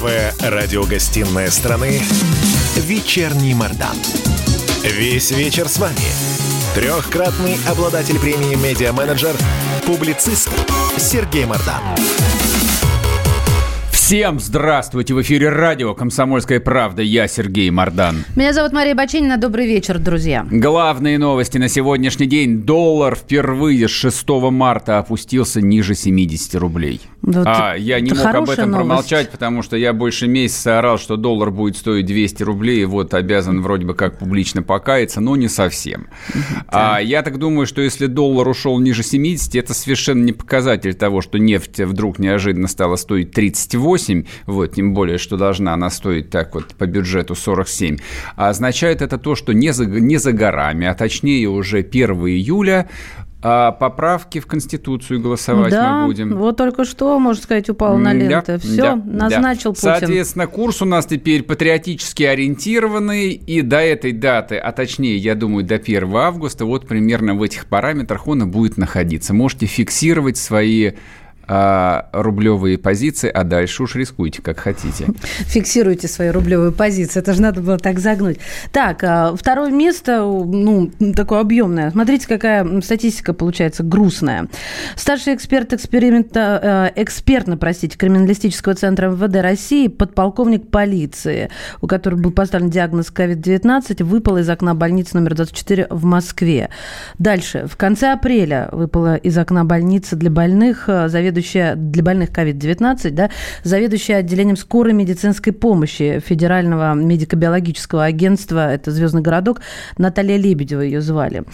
Первая радиогостинная страны «Вечерний Мордан». Весь вечер с вами. Трехкратный обладатель премии «Медиа-менеджер», публицист Сергей Мордан. Всем здравствуйте! В эфире радио «Комсомольская правда». Я Сергей Мордан. Меня зовут Мария Баченина. Добрый вечер, друзья. Главные новости на сегодняшний день. Доллар впервые с 6 марта опустился ниже 70 рублей. Вот а, я не мог об этом новость. промолчать, потому что я больше месяца орал, что доллар будет стоить 200 рублей, и вот обязан вроде бы как публично покаяться, но не совсем. Да. А, я так думаю, что если доллар ушел ниже 70, это совершенно не показатель того, что нефть вдруг неожиданно стала стоить 38, 48, вот, тем более, что должна она стоить так вот по бюджету 47, а означает это то, что не за, не за горами, а точнее уже 1 июля а поправки в Конституцию голосовать да, мы будем. Вот только что, можно сказать, упал на ленту. Да, Все, да, назначил да. Путин. Соответственно, курс у нас теперь патриотически ориентированный, и до этой даты, а точнее, я думаю, до 1 августа, вот примерно в этих параметрах он и будет находиться. Можете фиксировать свои а, рублевые позиции, а дальше уж рискуйте, как хотите. Фиксируйте свои рублевые позиции, это же надо было так загнуть. Так, а, второе место, ну, такое объемное. Смотрите, какая статистика получается грустная. Старший эксперт эксперимента, э, экспертно, простите, криминалистического центра МВД России, подполковник полиции, у которого был поставлен диагноз COVID-19, выпал из окна больницы номер 24 в Москве. Дальше. В конце апреля выпала из окна больницы для больных э, заведующий заведующая для больных COVID-19, да, заведующая отделением скорой медицинской помощи Федерального медико-биологического агентства, это «Звездный городок», Наталья Лебедева ее звали.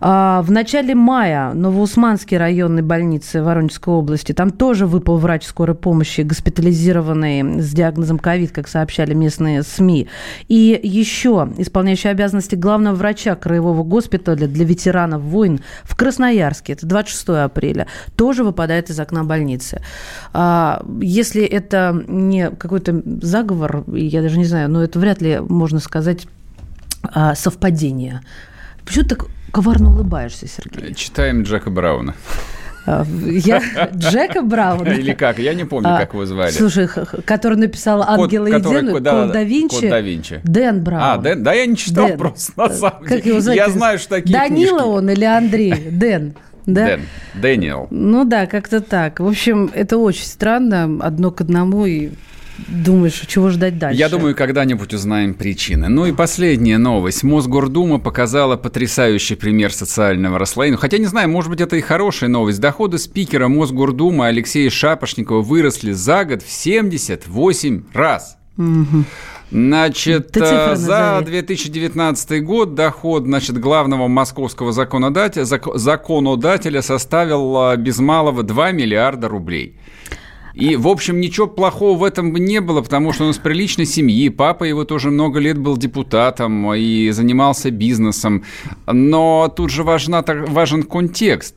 А, в начале мая Новоусманский районной больницы Воронежской области, там тоже выпал врач скорой помощи, госпитализированный с диагнозом ковид, как сообщали местные СМИ. И еще исполняющий обязанности главного врача краевого госпиталя для ветеранов войн в Красноярске, это 26 апреля, тоже выпадает из окна больницы. А, если это не какой-то заговор, я даже не знаю, но это вряд ли можно сказать а, совпадение. Почему ты так коварно улыбаешься, Сергей? Читаем Джека Брауна. А, я Джека Брауна. Или как? Я не помню, как его звали. Слушай, который написал «Ангелы и Дэн», Код да Винчи. Код да Винчи. Дэн Браун. А, Дэн, да я не читал Дэн. просто, на самом как деле. Его Я знаю, что такие Данила книжки. он или Андрей? Дэн. Да? Дэн. Дэниел. Ну да, как-то так. В общем, это очень странно, одно к одному, и думаешь, чего ждать дальше? Я думаю, когда-нибудь узнаем причины. Ну и последняя новость. Мосгордума показала потрясающий пример социального расслоения. Хотя, не знаю, может быть, это и хорошая новость. Доходы спикера Мосгордумы Алексея Шапошникова выросли за год в 78 раз. Угу. Значит, э, за 2019 год доход значит, главного московского законодателя, законодателя составил э, без малого 2 миллиарда рублей. И, в общем, ничего плохого в этом не было, потому что он из приличной семьи. Папа его тоже много лет был депутатом и занимался бизнесом. Но тут же важна, важен контекст.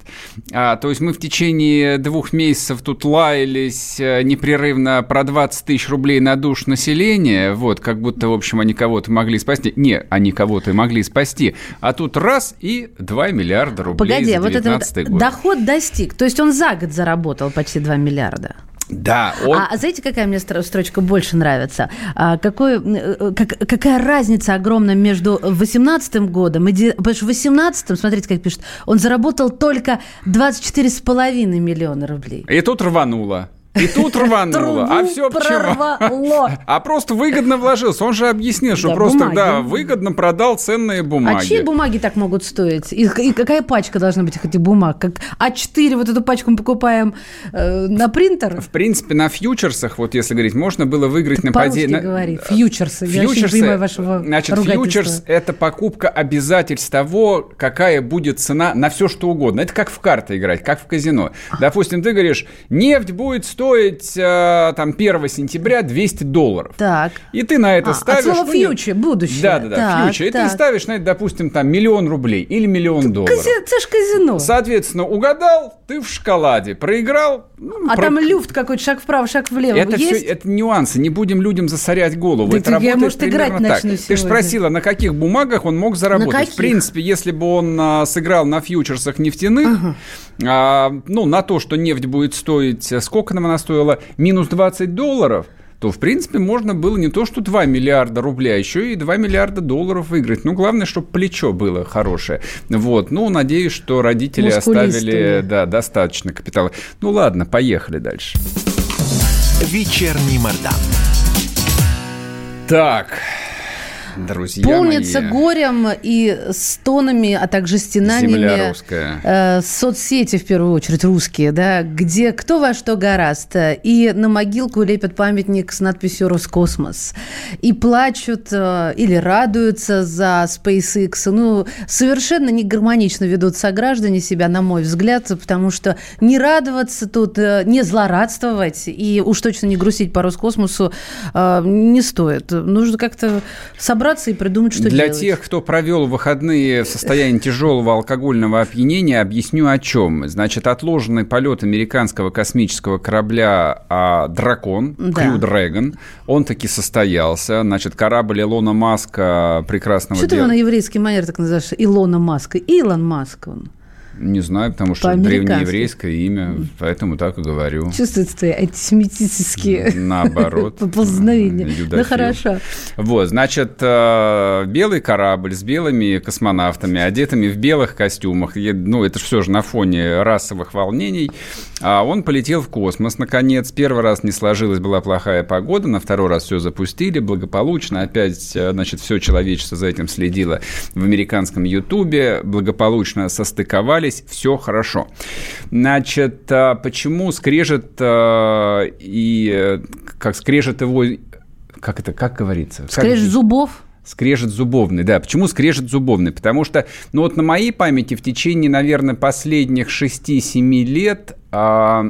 А, то есть мы в течение двух месяцев тут лаялись э, непрерывно про 20 тысяч рублей на душ населения, вот, как будто, в общем, они кого-то могли спасти. Не, они кого-то могли спасти. А тут раз и 2 миллиарда рублей Погоди, за вот это вот год. доход достиг. То есть он за год заработал почти 2 миллиарда. Да. Он... А знаете, какая мне строчка больше нравится? А, какой, э, как, какая разница огромная между 18 годом и... Потому что в 18 смотрите, как пишет, он заработал только 24,5 миллиона рублей. И тут рвануло. И тут рвануло. А все почему? А просто выгодно вложился. Он же объяснил, что просто, да, выгодно продал ценные бумаги. А чьи бумаги так могут стоить? И, какая пачка должна быть этих бумаг? Как А4, вот эту пачку мы покупаем э, на принтер? В принципе, на фьючерсах, вот если говорить, можно было выиграть на падении. говори, фьючерсы. Фьючерсы, Я вашего значит, фьючерс – это покупка обязательств того, какая будет цена на все, что угодно. Это как в карты играть, как в казино. Допустим, ты говоришь, нефть будет стоить стоить э, там 1 сентября 200 долларов. Так. И ты на это а, ставишь... От слова ну, фьючер, будущее. Да, да, да, фьючер. И ты ставишь на это, допустим, там миллион рублей или миллион долларов. Это ж казино. Соответственно, угадал, ты в шоколаде. Проиграл... Ну, а про... там люфт какой-то, шаг вправо, шаг влево. Это есть? все, это нюансы. Не будем людям засорять голову. Да это работает я, может, играть так. Ты же спросила, на каких бумагах он мог заработать. В принципе, если бы он а, сыграл на фьючерсах нефтяных, ага. а, ну, на то, что нефть будет стоить... Сколько нам она стоила? Минус минус 20 долларов, то, в принципе, можно было не то, что 2 миллиарда рублей, а еще и 2 миллиарда долларов выиграть. Ну, главное, чтобы плечо было хорошее. Вот. Ну, надеюсь, что родители оставили да, достаточно капитала. Ну, ладно, поехали дальше. Вечерний Мордан. Так, друзья Полнится мои. горем и стонами, а также стенаниями э, соцсети, в первую очередь, русские, да, где кто во что гораст. И на могилку лепят памятник с надписью «Роскосмос». И плачут э, или радуются за SpaceX. Ну, совершенно не гармонично ведут сограждане себя, на мой взгляд, потому что не радоваться тут, э, не злорадствовать и уж точно не грустить по Роскосмосу э, не стоит. Нужно как-то собраться и придумать, что Для делать. тех, кто провел выходные в состоянии тяжелого алкогольного опьянения, объясню о чем. Значит, отложенный полет американского космического корабля а, «Дракон», Да. Crew Dragon, он таки состоялся. Значит, корабль Илона Маска прекрасного Что ты его дела- на еврейский манер так называешь? Илона Маска. Илон Маск он. Не знаю, потому что древнееврейское имя, поэтому так и говорю. Чувствуются твои антисемитические Наоборот. поползновения. Ну, Юдофил. хорошо. Вот, значит, э, белый корабль с белыми космонавтами, одетыми в белых костюмах, ну, это все же на фоне расовых волнений, А он полетел в космос, наконец. Первый раз не сложилась, была плохая погода, на второй раз все запустили благополучно. Опять, э, значит, все человечество за этим следило в американском Ютубе, благополучно состыковались, все хорошо. Значит, а почему скрежет э, и, э, как скрежет его, как это, как говорится? Как Скрежет здесь? зубов. Скрежет зубовный, да. Почему скрежет зубовный? Потому что, ну вот на моей памяти в течение, наверное, последних 6-7 лет а,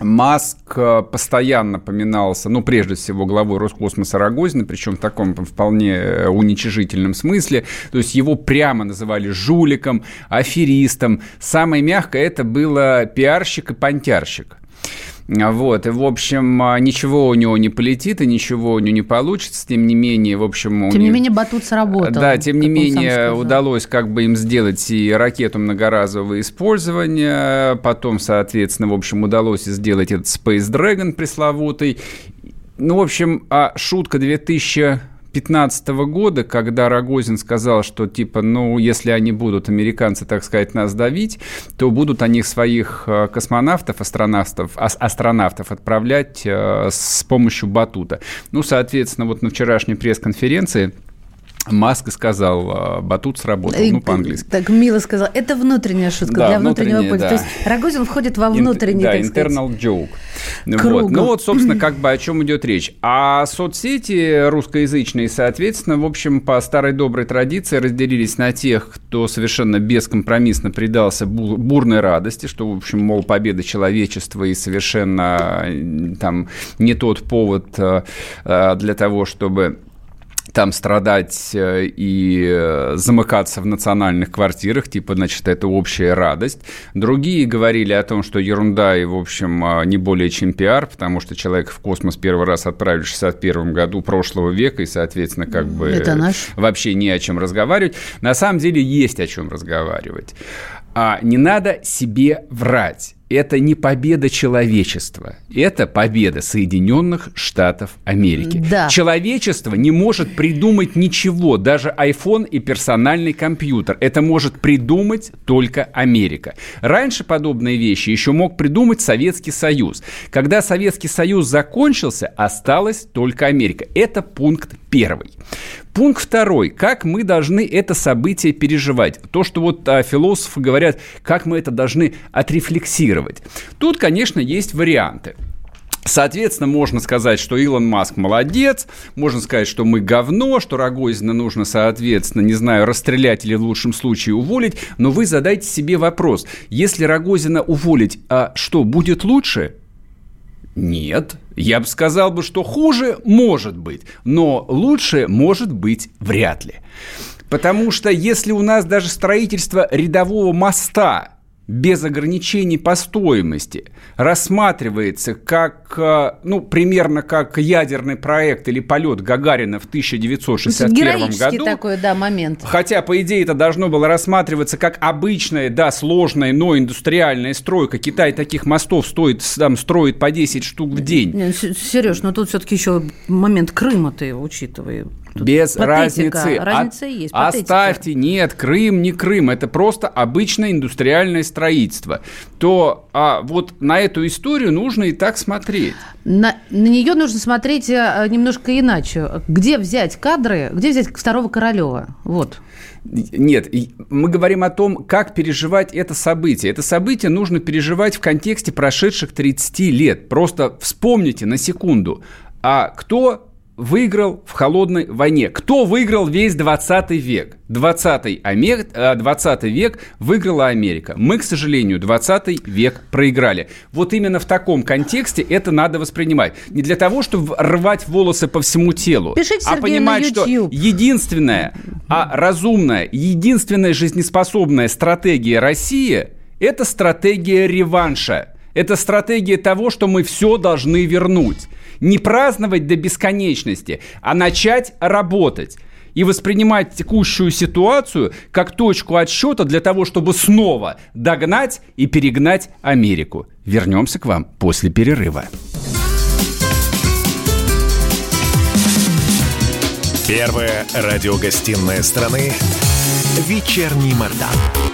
Маск а, постоянно поминался, ну, прежде всего, главой Роскосмоса Рогозина, причем в таком вполне э, уничижительном смысле. То есть его прямо называли жуликом, аферистом. Самое мягкое это было пиарщик и понтярщик. Вот, и, в общем, а, ничего у него не полетит, и ничего у него не получится, тем не менее, в общем... Тем не него- менее, батут сработал. да, тем не менее, удалось как бы им сделать и ракету многоразового использования, потом, соответственно, в общем, удалось сделать этот Space Dragon пресловутый. Ну, в общем, а шутка 2015 года, когда Рогозин сказал, что типа, ну, если они будут, американцы, так сказать, нас давить, то будут они своих э, космонавтов, астронавтов, ас- астронавтов отправлять э, с помощью батута. Ну, соответственно, вот на вчерашней пресс-конференции Маск сказал, э, батут сработал, ну, по-английски. Так мило сказал. Это внутренняя шутка Да, для внутреннего пользователя. да. То есть Рогозин входит во Ин- внутренний, да, так сказать. internal joke. Ну Кругом. Вот. Ну вот, собственно, как бы о чем идет речь. А соцсети русскоязычные, соответственно, в общем, по старой доброй традиции разделились на тех, кто совершенно бескомпромиссно предался бу- бурной радости, что, в общем, мол, победа человечества и совершенно там не тот повод э, э, для того, чтобы там страдать э, и э, замыкаться в национальных квартирах, типа, значит, это общая радость. Другие говорили о том, что ерунда и, в общем, э, не более чем пиар, потому что человек в космос первый раз отправили в 61 году прошлого века, и, соответственно, как бы Это наш. вообще не о чем разговаривать. На самом деле есть о чем разговаривать. А не надо себе врать. Это не победа человечества. Это победа Соединенных Штатов Америки. Да. Человечество не может придумать ничего, даже iPhone и персональный компьютер. Это может придумать только Америка. Раньше подобные вещи еще мог придумать Советский Союз. Когда Советский Союз закончился, осталась только Америка. Это пункт первый. Пункт второй. Как мы должны это событие переживать? То, что вот а, философы говорят, как мы это должны отрефлексировать. Тут, конечно, есть варианты. Соответственно, можно сказать, что Илон Маск молодец, можно сказать, что мы говно, что Рогозина нужно, соответственно, не знаю, расстрелять или в лучшем случае уволить, но вы задайте себе вопрос, если Рогозина уволить, а что, будет лучше? Нет. Я бы сказал бы, что хуже может быть, но лучше может быть вряд ли. Потому что если у нас даже строительство рядового моста без ограничений по стоимости рассматривается как, э, ну, примерно как ядерный проект или полет Гагарина в 1961 году. такой, да, момент. Хотя, по идее, это должно было рассматриваться как обычная, да, сложная, но индустриальная стройка. Китай таких мостов стоит, там, строит по 10 штук в день. Сереж, но тут все-таки еще момент Крыма ты учитывая. Тут Без патетика. разницы. Разница От, есть. Патетика. Оставьте, нет, Крым не Крым, это просто обычное индустриальное строительство. То а вот на эту историю нужно и так смотреть. На, на нее нужно смотреть э, немножко иначе. Где взять кадры, где взять второго Королева? Вот. Нет, мы говорим о том, как переживать это событие. Это событие нужно переживать в контексте прошедших 30 лет. Просто вспомните на секунду, а кто выиграл в холодной войне. Кто выиграл весь 20 век? 20, Амер... 20 век выиграла Америка. Мы, к сожалению, 20 век проиграли. Вот именно в таком контексте это надо воспринимать. Не для того, чтобы рвать волосы по всему телу, Пишите, а понимать, что единственная, а разумная, единственная жизнеспособная стратегия России – это стратегия реванша. Это стратегия того, что мы все должны вернуть не праздновать до бесконечности, а начать работать и воспринимать текущую ситуацию как точку отсчета для того, чтобы снова догнать и перегнать Америку. Вернемся к вам после перерыва. Первая радиогостинная страны «Вечерний Мордан».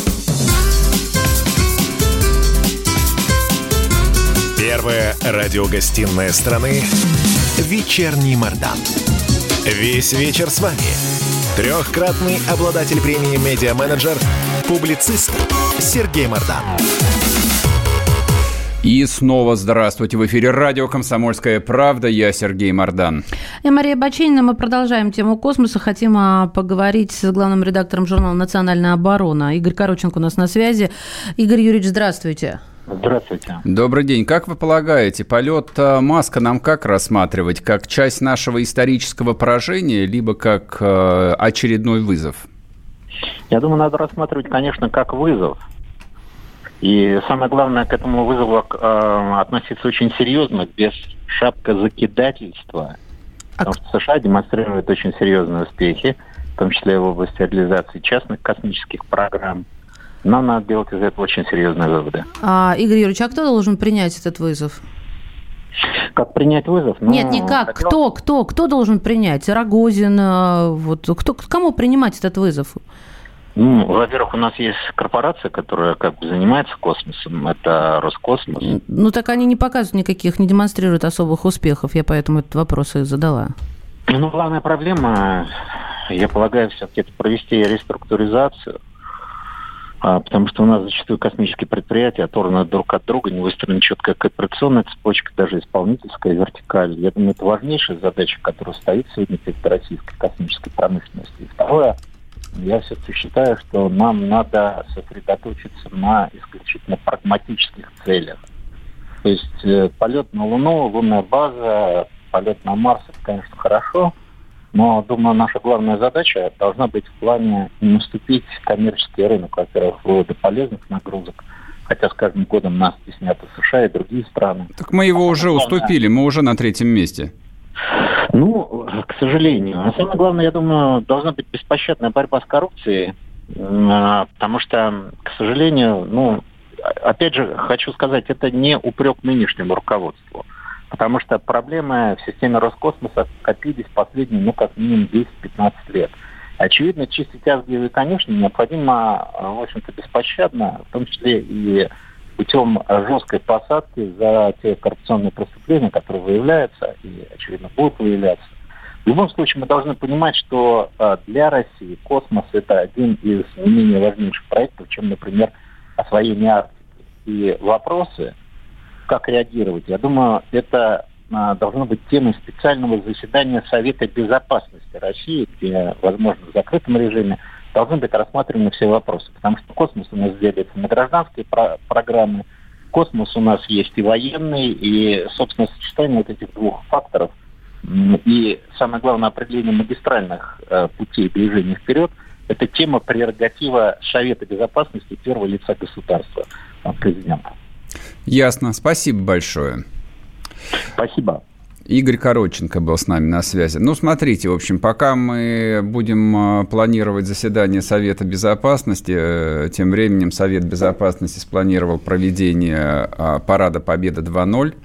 Первая радиогостинная страны «Вечерний Мордан». Весь вечер с вами. Трехкратный обладатель премии «Медиа-менеджер», публицист Сергей Мордан. И снова здравствуйте. В эфире радио «Комсомольская правда». Я Сергей Мордан. Я Мария Баченина. Мы продолжаем тему космоса. Хотим а, поговорить с главным редактором журнала «Национальная оборона». Игорь Короченко у нас на связи. Игорь Юрьевич, здравствуйте. Здравствуйте. Добрый день. Как вы полагаете, полет э, Маска нам как рассматривать? Как часть нашего исторического поражения, либо как э, очередной вызов? Я думаю, надо рассматривать, конечно, как вызов. И самое главное, к этому вызову э, относиться очень серьезно, без шапка закидательства. А Потому что США демонстрируют очень серьезные успехи, в том числе в области реализации частных космических программ – нам надо делать из этого очень серьезные выводы. А, Игорь Юрьевич, а кто должен принять этот вызов? Как принять вызов? Ну, Нет, не как. Хотел... Кто, кто, кто должен принять? Рогозин, э, вот кто, кому принимать этот вызов? Ну, во-первых, у нас есть корпорация, которая как бы занимается космосом, это Роскосмос. Ну, так они не показывают никаких, не демонстрируют особых успехов, я поэтому этот вопрос и задала. Ну, главная проблема, я полагаю, все-таки это провести реструктуризацию потому что у нас зачастую космические предприятия оторваны друг от друга, не выстроена четкая кооперационная цепочка, даже исполнительская вертикаль. Я думаю, это важнейшая задача, которая стоит сегодня перед российской космической промышленностью. И второе, я все-таки считаю, что нам надо сосредоточиться на исключительно прагматических целях. То есть э, полет на Луну, лунная база, полет на Марс, это, конечно, хорошо, но, думаю, наша главная задача должна быть в плане не наступить коммерческий рынок, во-первых, вывода полезных нагрузок, хотя с каждым годом нас стеснят и США, и другие страны. Так мы его а уже главное... уступили, мы уже на третьем месте. Ну, к сожалению. А самое главное, я думаю, должна быть беспощадная борьба с коррупцией, а, потому что, к сожалению, ну, опять же, хочу сказать, это не упрек нынешнему руководству. Потому что проблемы в системе Роскосмоса копились последние, ну, как минимум 10-15 лет. Очевидно, чистить Авгиевы, конечно, необходимо, в общем-то, беспощадно, в том числе и путем жесткой посадки за те коррупционные преступления, которые выявляются и, очевидно, будут выявляться. В любом случае, мы должны понимать, что а, для России космос – это один из не менее важнейших проектов, чем, например, освоение Арктики. и вопросы, как реагировать, я думаю, это а, должно быть темой специального заседания Совета Безопасности России, где, возможно, в закрытом режиме должны быть рассмотрены все вопросы. Потому что космос у нас делится на гражданские про- программы, космос у нас есть и военный, и, собственно, сочетание вот этих двух факторов и, самое главное, определение магистральных э, путей движения вперед – это тема прерогатива Совета Безопасности первого лица государства, президента. Ясно. Спасибо большое. Спасибо. Игорь Короченко был с нами на связи. Ну, смотрите, в общем, пока мы будем а, планировать заседание Совета Безопасности, э, тем временем Совет Безопасности спланировал проведение а, Парада Победы 2.0.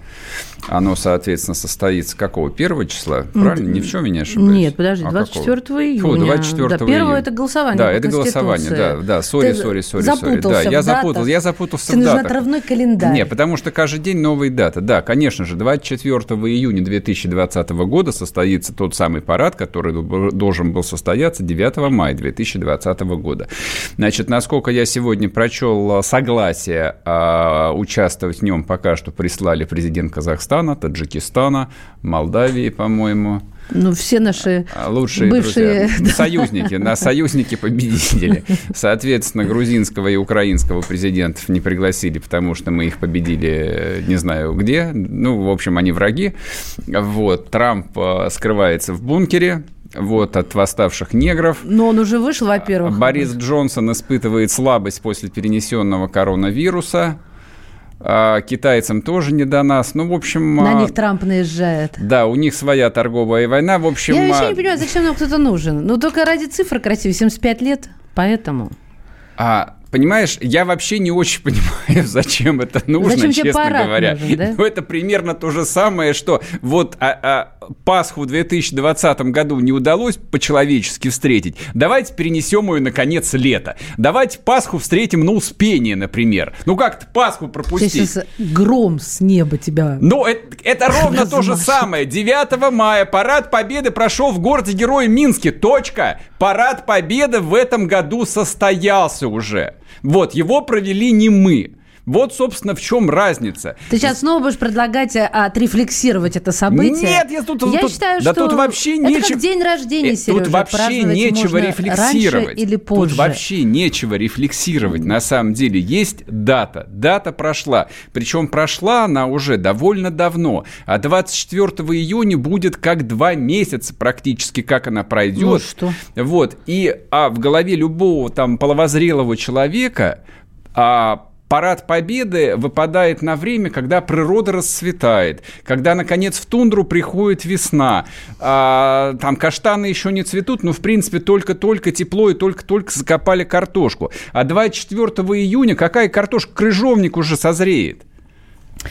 Оно, соответственно, состоится какого? Первого числа? Правильно? Ни в чем не ошибаюсь? Нет, подожди, 24 а июня. Фу, 24 да, первого это голосование Да, это голосование, да, да. Sorry, sorry, sorry, sorry. Да, я запутался, я запутался Тебе в датах. нужен отрывной календарь. Нет, потому что каждый день новые даты. Да, конечно же, 24 июня 2020 года состоится тот самый парад, который должен был состояться 9 мая 2020 года. Значит, насколько я сегодня прочел согласие а, участвовать в нем, пока что прислали президент Казахстана Казахстана, Таджикистана, Молдавии, по-моему. Ну, все наши а, лучшие бывшие друзья, союзники, на союзники победители. Соответственно, грузинского и украинского президентов не пригласили, потому что мы их победили не знаю где. Ну, в общем, они враги. Вот, Трамп а, скрывается в бункере, вот, от восставших негров. Но он уже вышел, во-первых. Борис Джонсон испытывает слабость после перенесенного коронавируса. А, китайцам тоже не до нас. Ну, в общем... На а, них Трамп наезжает. Да, у них своя торговая война. В общем... Я вообще а, не понимаю, зачем нам кто-то нужен. Ну, только ради цифр красивых, 75 лет, поэтому... А, Понимаешь, я вообще не очень понимаю, зачем это нужно, зачем честно говоря. Нужен, да? Ну, это примерно то же самое, что вот а, а, Пасху в 2020 году не удалось по-человечески встретить. Давайте перенесем ее на конец лета. Давайте Пасху встретим на Успение, например. Ну как-то Пасху пропустить. Сейчас гром с неба тебя Ну, это, это ровно то же самое. 9 мая парад Победы прошел в городе Героя Минске. Точка. Парад Победы в этом году состоялся уже. Вот, его провели не мы. Вот, собственно, в чем разница. Ты сейчас снова будешь предлагать а, отрефлексировать это событие? Нет, я тут... Я тут, считаю, да что тут вообще это нечего... как день рождения, э, Сережа, Тут вообще нечего рефлексировать. или позже. Тут вообще нечего рефлексировать. На самом деле есть дата. Дата прошла. Причем прошла она уже довольно давно. А 24 июня будет как два месяца практически, как она пройдет. Ну что? Вот. И а в голове любого там половозрелого человека а, Парад Победы выпадает на время, когда природа расцветает, когда, наконец, в тундру приходит весна. А, там каштаны еще не цветут, но, в принципе, только-только тепло и только-только закопали картошку. А 24 июня какая картошка? Крыжовник уже созреет.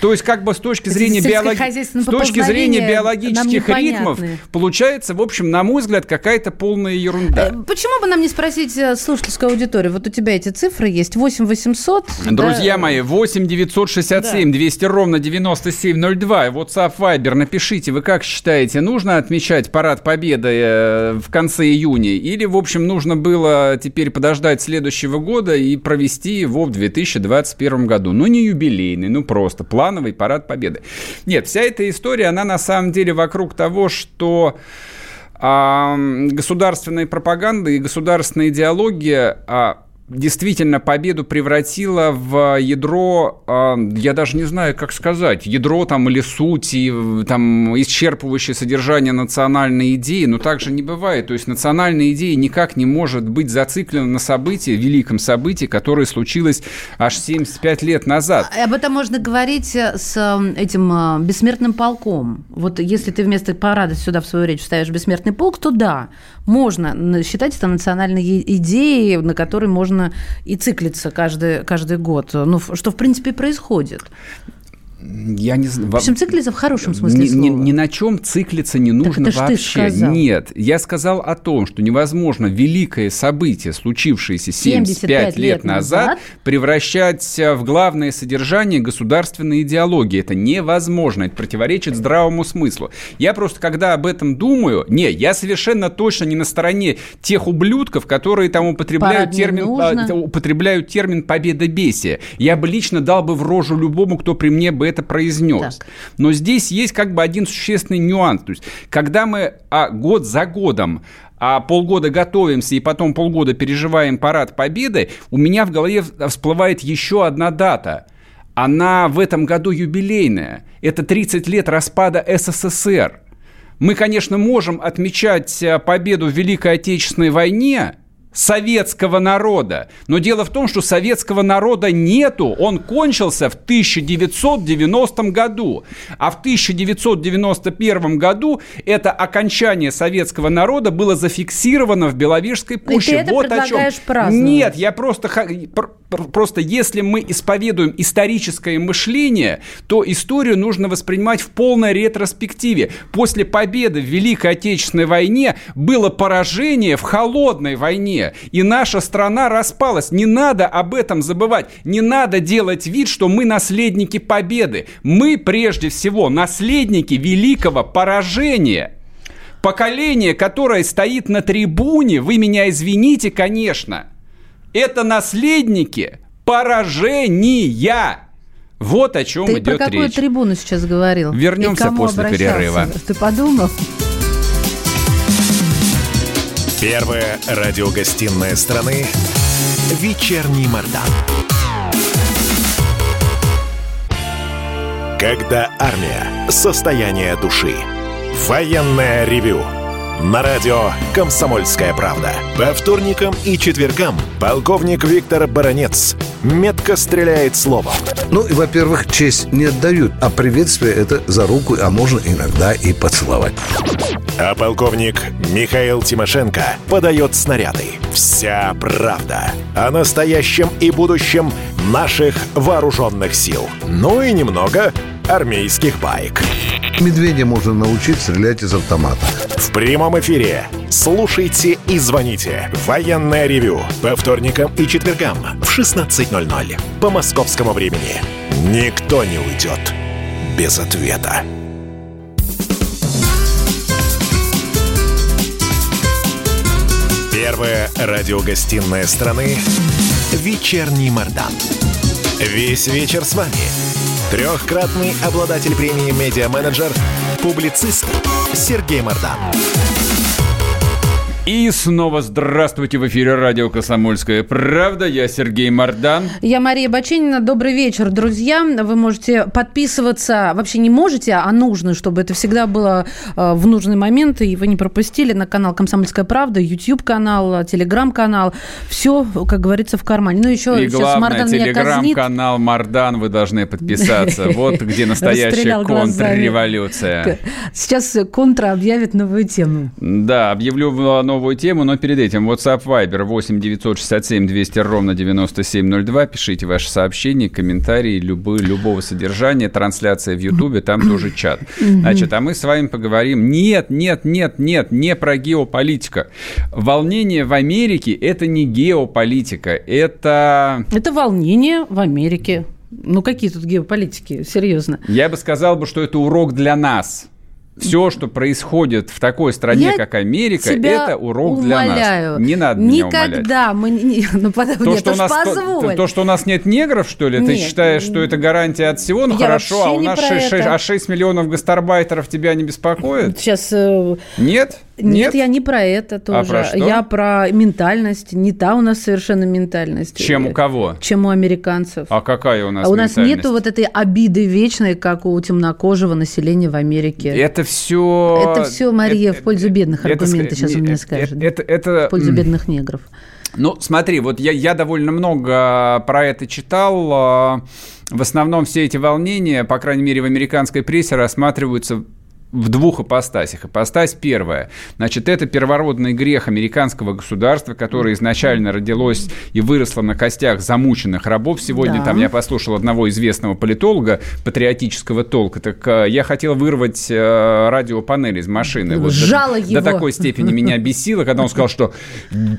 То есть, как бы с точки зрения, биолог... с точки зрения биологических ритмов, получается, в общем, на мой взгляд, какая-то полная ерунда. Э, почему бы нам не спросить э, слушательскую аудиторию? Вот у тебя эти цифры есть. 8 800. Друзья да. мои, 8 967 да. 200 ровно 9702. WhatsApp Viber. Напишите, вы как считаете, нужно отмечать Парад Победы э, в конце июня? Или, в общем, нужно было теперь подождать следующего года и провести его в 2021 году? Ну, не юбилейный, ну, просто плановый парад победы. Нет, вся эта история, она на самом деле вокруг того, что государственная пропаганда и государственная идеология а, действительно победу превратила в ядро, а, я даже не знаю, как сказать, ядро там или суть, и, там исчерпывающее содержание национальной идеи, но так же не бывает. То есть национальная идея никак не может быть зациклена на событии, великом событии, которое случилось аж 75 лет назад. Об этом можно говорить с этим а, бессмертным полком. Вот если ты вместо парада сюда в свою речь вставишь бессмертный полк, то да, можно считать это национальной идеей, на которой можно и циклиться каждый, каждый год. Ну, что, в принципе, происходит. Я не знаю. В общем, циклиться в хорошем смысле ни, слова. Ни, ни на чем циклиться не нужно так вообще. Нет, я сказал о том, что невозможно великое событие, случившееся 75, 75 лет лет назад, назад, превращать в главное содержание государственной идеологии. Это невозможно, это противоречит здравому смыслу. Я просто, когда об этом думаю, не, я совершенно точно не на стороне тех ублюдков, которые там употребляют Парад термин, а, употребляют термин победобесие. Я бы лично дал бы в рожу любому, кто при мне бы это произнес. Так. Но здесь есть как бы один существенный нюанс. То есть, когда мы а, год за годом а полгода готовимся и потом полгода переживаем парад Победы, у меня в голове всплывает еще одна дата. Она в этом году юбилейная. Это 30 лет распада СССР. Мы, конечно, можем отмечать э, победу в Великой Отечественной войне, советского народа. Но дело в том, что советского народа нету. Он кончился в 1990 году. А в 1991 году это окончание советского народа было зафиксировано в Беловежской пуще. ты это вот о чем. праздновать? Нет, я просто... Просто если мы исповедуем историческое мышление, то историю нужно воспринимать в полной ретроспективе. После победы в Великой Отечественной войне было поражение в холодной войне, и наша страна распалась. Не надо об этом забывать. Не надо делать вид, что мы наследники победы. Мы прежде всего наследники великого поражения. Поколение, которое стоит на трибуне, вы меня извините, конечно, это наследники поражения. Вот о чем Ты идет про какую речь. трибуну сейчас говорил? Вернемся после обращался? перерыва. Ты подумал? Первая радиогостинная страны «Вечерний Мордан». Когда армия. Состояние души. Военное ревю. На радио «Комсомольская правда». По вторникам и четвергам полковник Виктор Баранец метко стреляет словом. Ну, и, во-первых, честь не отдают, а приветствие это за руку, а можно иногда и поцеловать. А полковник Михаил Тимошенко подает снаряды. Вся правда о настоящем и будущем наших вооруженных сил. Ну и немного армейских баек. Медведя можно научить стрелять из автомата. В прямом эфире. Слушайте и звоните. Военное ревю. По вторникам и четвергам в 16.00 по московскому времени. Никто не уйдет без ответа. Первая радиогостинная страны «Вечерний Мордан». Весь вечер с вами. Трехкратный обладатель премии «Медиа-менеджер», публицист Сергей Мордан. И снова здравствуйте в эфире радио «Комсомольская правда». Я Сергей Мордан. Я Мария Баченина. Добрый вечер, друзья. Вы можете подписываться, вообще не можете, а нужно, чтобы это всегда было э, в нужный момент, и вы не пропустили на канал «Комсомольская правда», YouTube-канал, Телеграм-канал. Все, как говорится, в кармане. Ну, еще И сейчас главное, Мардан телеграм-канал Мордан вы должны подписаться. Вот где настоящая контрреволюция. Сейчас Контра объявит новую тему. Да, объявлю новую тему, но перед этим WhatsApp Viber 8 967 200 ровно 9702. Пишите ваши сообщения, комментарии любые, любого содержания. Трансляция в Ютубе, там тоже чат. Значит, а мы с вами поговорим. Нет, нет, нет, нет, не про геополитика. Волнение в Америке – это не геополитика, это... Это волнение в Америке. Ну, какие тут геополитики, серьезно. Я бы сказал, бы, что это урок для нас. Все, что происходит в такой стране, Я как Америка, это урок умоляю. для нас. Не надо меня умолять. Никогда мы... не- Ну, То нет, что, у нас, то, позволь. то, что у нас нет негров, что ли, ты Нет. считаешь, что это гарантия от всего? Ну Я хорошо, а у нас про 6, это. а 6 миллионов гастарбайтеров тебя не беспокоит? Сейчас... э, Нет? Нет, я не про это тоже. про что? Я про ментальность. Не та у нас совершенно ментальность. Чем у кого? Чем у американцев. А какая у нас А у нас нету вот этой обиды вечной, как у темнокожего населения в Америке. Это все... Это всё, Мария, в пользу бедных аргументы сейчас у меня скажет. Это, это, В пользу бедных негров. Ну, смотри, вот я, я довольно много про это читал. а, В основном все эти волнения, по крайней мере, в американской прессе рассматриваются в двух ипостасях. Ипостась первая. Значит, это первородный грех американского государства, которое изначально родилось и выросло на костях замученных рабов. Сегодня да. там я послушал одного известного политолога патриотического толка. Так э, я хотел вырвать э, радиопанель из машины. Вот Жало до, его. До такой степени меня бесило, когда он сказал, что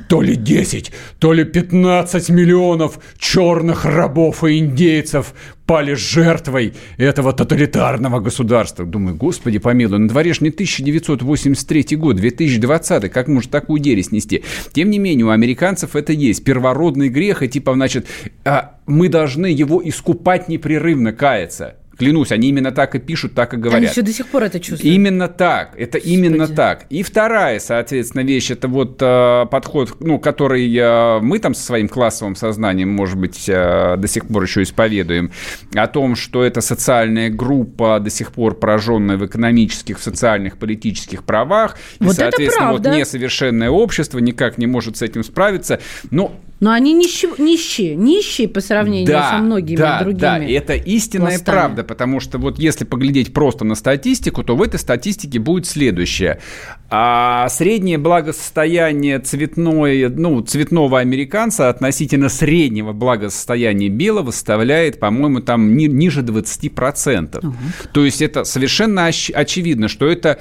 то ли 10, то ли 15 миллионов черных рабов и индейцев пали жертвой этого тоталитарного государства. Думаю, господи помилуй, на дворе же не 1983 год, 2020, как может такую дересь нести? Тем не менее, у американцев это есть. Первородный грех, и типа, значит, а, мы должны его искупать непрерывно, каяться. Клянусь, они именно так и пишут, так и говорят. Они еще до сих пор это чувствуют. Именно так. Это Господи. именно так. И вторая, соответственно, вещь, это вот э, подход, ну, который э, мы там со своим классовым сознанием, может быть, э, до сих пор еще исповедуем, о том, что это социальная группа, до сих пор пораженная в экономических, в социальных, политических правах. Вот и, соответственно, вот несовершенное общество никак не может с этим справиться. Но но они нищие, нищие, нищие по сравнению да, со многими да, другими. Да, это истинная пластами. правда, потому что вот если поглядеть просто на статистику, то в этой статистике будет следующее. А среднее благосостояние цветной, ну, цветного американца относительно среднего благосостояния белого составляет, по-моему, там ни, ниже 20%. Угу. То есть это совершенно оч- очевидно, что это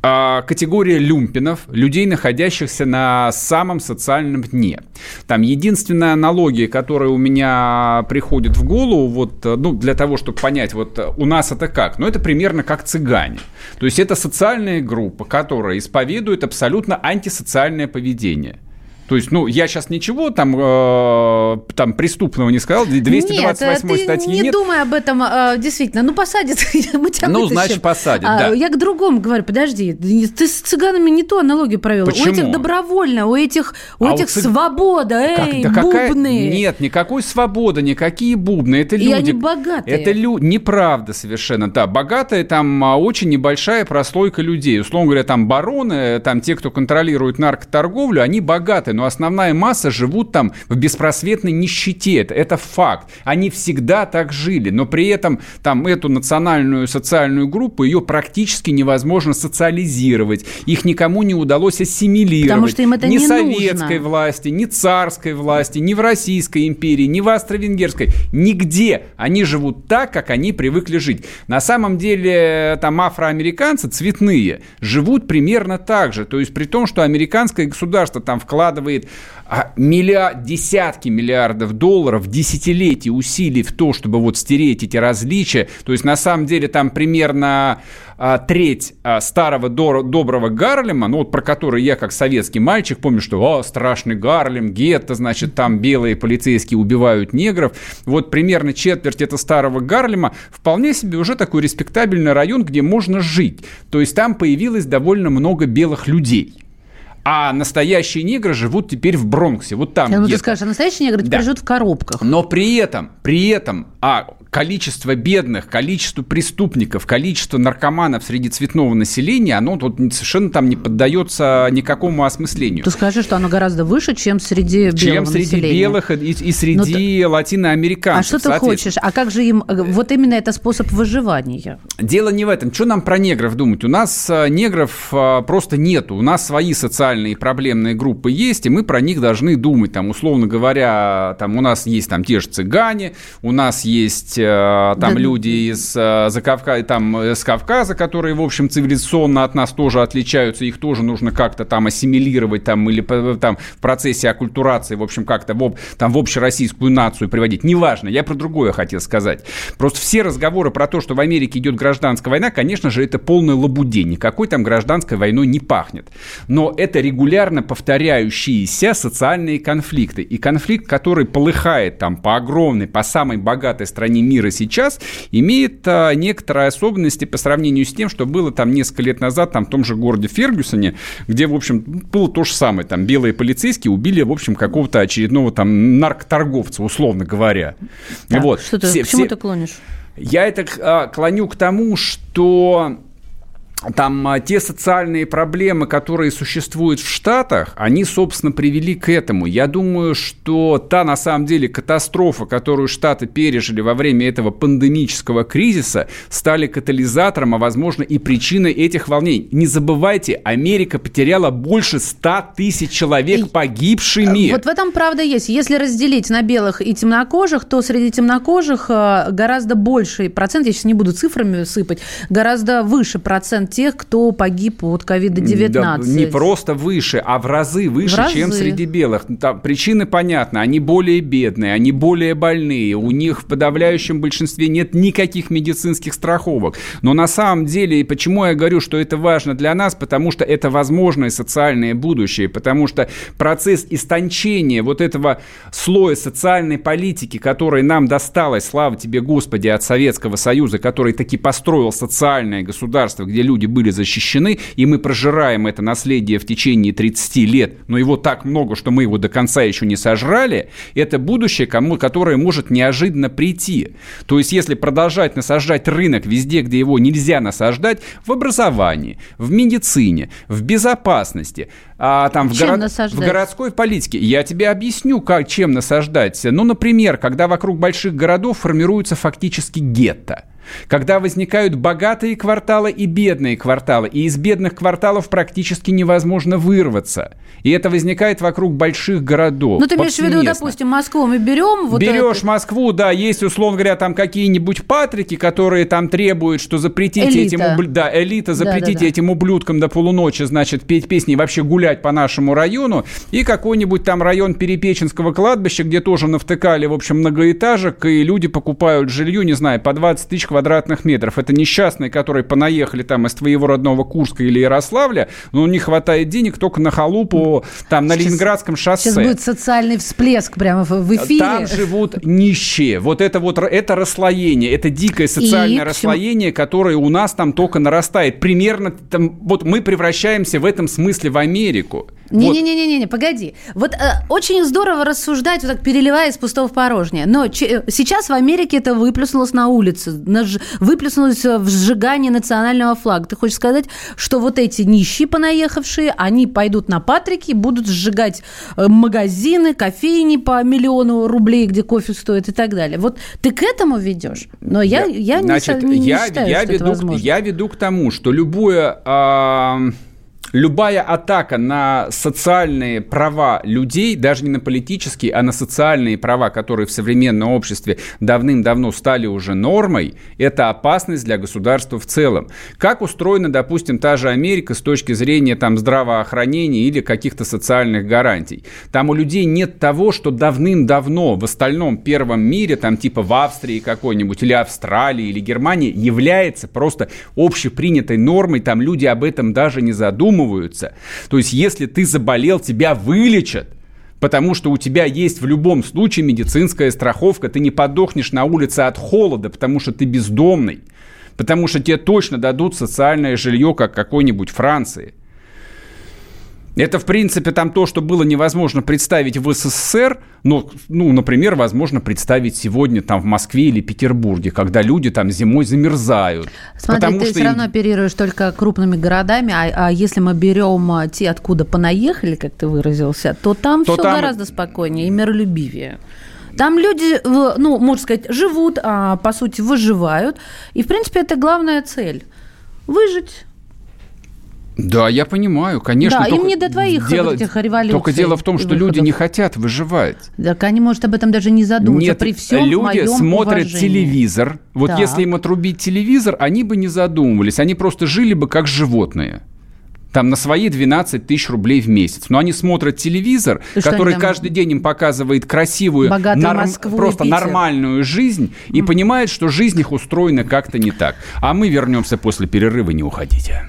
категория люмпинов, людей, находящихся на самом социальном дне. Там единственная аналогия, которая у меня приходит в голову, вот, ну, для того, чтобы понять, вот у нас это как? Ну, это примерно как цыгане. То есть это социальная группа, которая исповедует абсолютно антисоциальное поведение. То есть, ну, я сейчас ничего там, э, там преступного не сказал, 228 нет, статьи не нет. думай об этом, э, действительно. Ну, посадят, мы тебя Ну, вытащим. значит, посадят, а, да. Я к другому говорю, подожди, ты с цыганами не ту аналогию провел. Почему? У этих добровольно, у этих, у А этих у цыг... свобода, эй, как, да бубны. Какая... Нет, никакой свободы, никакие бубны. Это люди... И они богатые. Это люди... Неправда совершенно, да. Богатые там а, очень небольшая прослойка людей. Условно говоря, там бароны, там те, кто контролирует наркоторговлю, они богатые, но основная масса живут там в беспросветной нищете. Это, это факт. Они всегда так жили, но при этом там эту национальную социальную группу ее практически невозможно социализировать. Их никому не удалось ассимилировать. Потому что им это ни не советской нужно. власти, ни царской власти, ни в Российской империи, ни в Австро-Венгерской. Нигде они живут так, как они привыкли жить. На самом деле там афроамериканцы цветные живут примерно так же. То есть при том, что американское государство там вкладывает а миллиард, десятки миллиардов долларов, десятилетий усилий в то, чтобы вот стереть эти различия. То есть на самом деле там примерно а, треть а, старого до, доброго Гарлема, ну вот про который я как советский мальчик помню, что о, страшный Гарлем, гетто, значит, там белые полицейские убивают негров. Вот примерно четверть этого старого Гарлема вполне себе уже такой респектабельный район, где можно жить. То есть там появилось довольно много белых людей. А настоящие негры живут теперь в Бронксе. Вот там. Ну, ты скажешь, а настоящие негры теперь Да. живут в коробках. Но при этом, при этом, а количество бедных, количество преступников, количество наркоманов среди цветного населения, оно тут совершенно там не поддается никакому осмыслению. Ты скажи, что оно гораздо выше, чем среди белого чем среди населения. белых и, и среди Ну, латиноамериканцев. А что ты хочешь? А как же им... э, Вот именно это способ выживания. Дело не в этом. Что нам про негров думать? У нас э, негров э, просто нету. У нас свои социальные проблемные группы есть, и мы про них должны думать. Там, условно говоря, там у нас есть там те же цыгане, у нас есть э, там Да. люди из, э, Закавка- там, э, с Кавказа, которые, в общем, цивилизационно от нас тоже отличаются. Их тоже нужно как-то там ассимилировать там, или там, в процессе оккультурации, в общем, как-то в, там, в общероссийскую нацию приводить. Неважно, я про другое хотел сказать. Просто все разговоры про то, что в Америке идет гражданская война, конечно же, это полная лабудень. Никакой там гражданской войной не пахнет. Но это регулярно повторяющиеся социальные конфликты. И конфликт, который полыхает там по огромной, по самой богатой стране мира сейчас, имеет а, некоторые особенности по сравнению с тем, что было там несколько лет назад там в том же городе Фергюсоне, где, в общем, было то же самое. Там белые полицейские убили, в общем, какого-то очередного там наркоторговца, условно говоря. Так, вот. Что ты, Все- к чему все- ты клонишь? я это а, клоню к тому, что там а, те социальные проблемы, которые существуют в Штатах, они, собственно, привели к этому. Я думаю, что та, на самом деле, катастрофа, которую Штаты пережили во время этого пандемического кризиса, стали катализатором, а, возможно, и причиной этих волнений. Не забывайте, Америка потеряла больше 100 тысяч человек погибшими. Вот в этом правда есть. Если разделить на белых и темнокожих, то среди темнокожих а, гораздо больший процент, я сейчас не буду цифрами сыпать, гораздо выше процент тех, кто погиб от ковида-19. Да, не просто выше, а в разы выше, в разы. чем среди белых. Там причины понятны. Они более бедные, они более больные. У них в подавляющем большинстве нет никаких медицинских страховок. Но на самом деле, почему я говорю, что это важно для нас? Потому что это возможное социальное будущее. Потому что процесс истончения вот этого слоя социальной политики, который нам досталось, слава тебе, Господи, от Советского Союза, который таки построил социальное государство, где люди люди были защищены, и мы прожираем это наследие в течение 30 лет, но его так много, что мы его до конца еще не сожрали, это будущее, кому, которое может неожиданно прийти. То есть, если продолжать насаждать рынок везде, где его нельзя насаждать, в образовании, в медицине, в безопасности, а, там, в, горо... в городской политике. Я тебе объясню, как, чем насаждать. Ну, например, когда вокруг больших городов формируются фактически гетто – когда возникают богатые кварталы и бедные кварталы, и из бедных кварталов практически невозможно вырваться. И это возникает вокруг больших городов. Ну, ты имеешь в виду, допустим, Москву мы берем? Вот Берешь это... Москву, да, есть, условно говоря, там какие-нибудь патрики, которые там требуют, что запретите элита. этим... Убл... Да, элита, запретите да, да, да. этим ублюдкам до полуночи, значит, петь песни и вообще гулять по нашему району. И какой-нибудь там район Перепеченского кладбища, где тоже навтыкали, в общем, многоэтажек, и люди покупают жилье, не знаю, по 20 тысяч квадратных метров. Это несчастные, которые понаехали там из твоего родного Курска или Ярославля, но не хватает денег только на халупу там на сейчас, Ленинградском шоссе. Сейчас будет социальный всплеск прямо в эфире. Там живут нищие. Вот это вот это расслоение, это дикое социальное И расслоение, которое у нас там только нарастает. Примерно там, вот мы превращаемся в этом смысле в Америку. Не-не-не-не, вот. погоди. Вот э, очень здорово рассуждать, вот так переливая из пустого в порожнее. Но че, сейчас в Америке это выплеснулось на улице, на, выплеснулось в сжигании национального флага. Ты хочешь сказать, что вот эти нищие понаехавшие, они пойдут на Патрики, будут сжигать э, магазины, кофейни по миллиону рублей, где кофе стоит и так далее. Вот ты к этому ведешь? Но я, я, я Значит, не, не я, считаю, я что веду, это возможно. Я веду к тому, что любое... Э Любая атака на социальные права людей, даже не на политические, а на социальные права, которые в современном обществе давным-давно стали уже нормой, это опасность для государства в целом. Как устроена, допустим, та же Америка с точки зрения там, здравоохранения или каких-то социальных гарантий? Там у людей нет того, что давным-давно в остальном первом мире, там типа в Австрии какой-нибудь, или Австралии, или Германии, является просто общепринятой нормой, там люди об этом даже не задумываются, задумываются. То есть, если ты заболел, тебя вылечат. Потому что у тебя есть в любом случае медицинская страховка, ты не подохнешь на улице от холода, потому что ты бездомный, потому что тебе точно дадут социальное жилье, как какой-нибудь Франции – это, в принципе, там то, что было невозможно представить в СССР, но, ну, например, возможно представить сегодня там в Москве или Петербурге, когда люди там зимой замерзают. Смотри, потому ты что все им... равно оперируешь только крупными городами, а, а если мы берем а, те, откуда понаехали, как ты выразился, то там то все там... гораздо спокойнее и миролюбивее. Там люди, ну, можно сказать, живут, а по сути выживают. И, в принципе, это главная цель. Выжить да, я понимаю, конечно. Да, им не до твоих дело, этих революций. Только дело в том, что выходов. люди не хотят выживать. Так они, может, об этом даже не задумываются. Нет, при всем люди смотрят уважении. телевизор. Вот так. если им отрубить телевизор, они бы не задумывались. Они просто жили бы как животные там на свои 12 тысяч рублей в месяц. Но они смотрят телевизор, и который каждый день им показывает красивую, норм, просто нормальную жизнь, и mm. понимает, что жизнь их устроена как-то не так. А мы вернемся после перерыва, не уходите.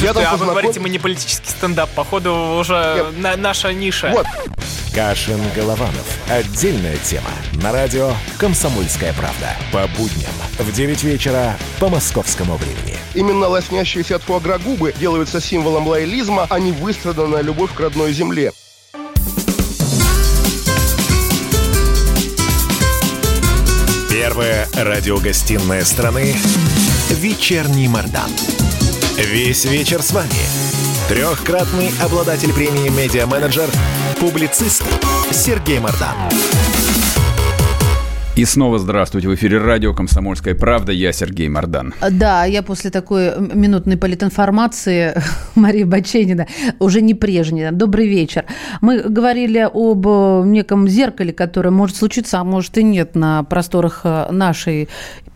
Я а познаком... вы говорите, мы не политический стендап, походу уже на, наша ниша. Вот. Кашин-Голованов. Отдельная тема. На радио «Комсомольская правда». По будням в 9 вечера по московскому времени. Именно лоснящиеся от фуагра губы делаются символом лоялизма, а не выстраданная любовь к родной земле. Первая радиогостинная страны «Вечерний Мордан». Весь вечер с вами. Трехкратный обладатель премии «Медиа-менеджер», публицист Сергей Мордан. И снова здравствуйте. В эфире радио «Комсомольская правда». Я Сергей Мордан. Да, я после такой минутной политинформации Марии Баченина уже не прежняя. Добрый вечер. Мы говорили об неком зеркале, которое может случиться, а может и нет на просторах нашей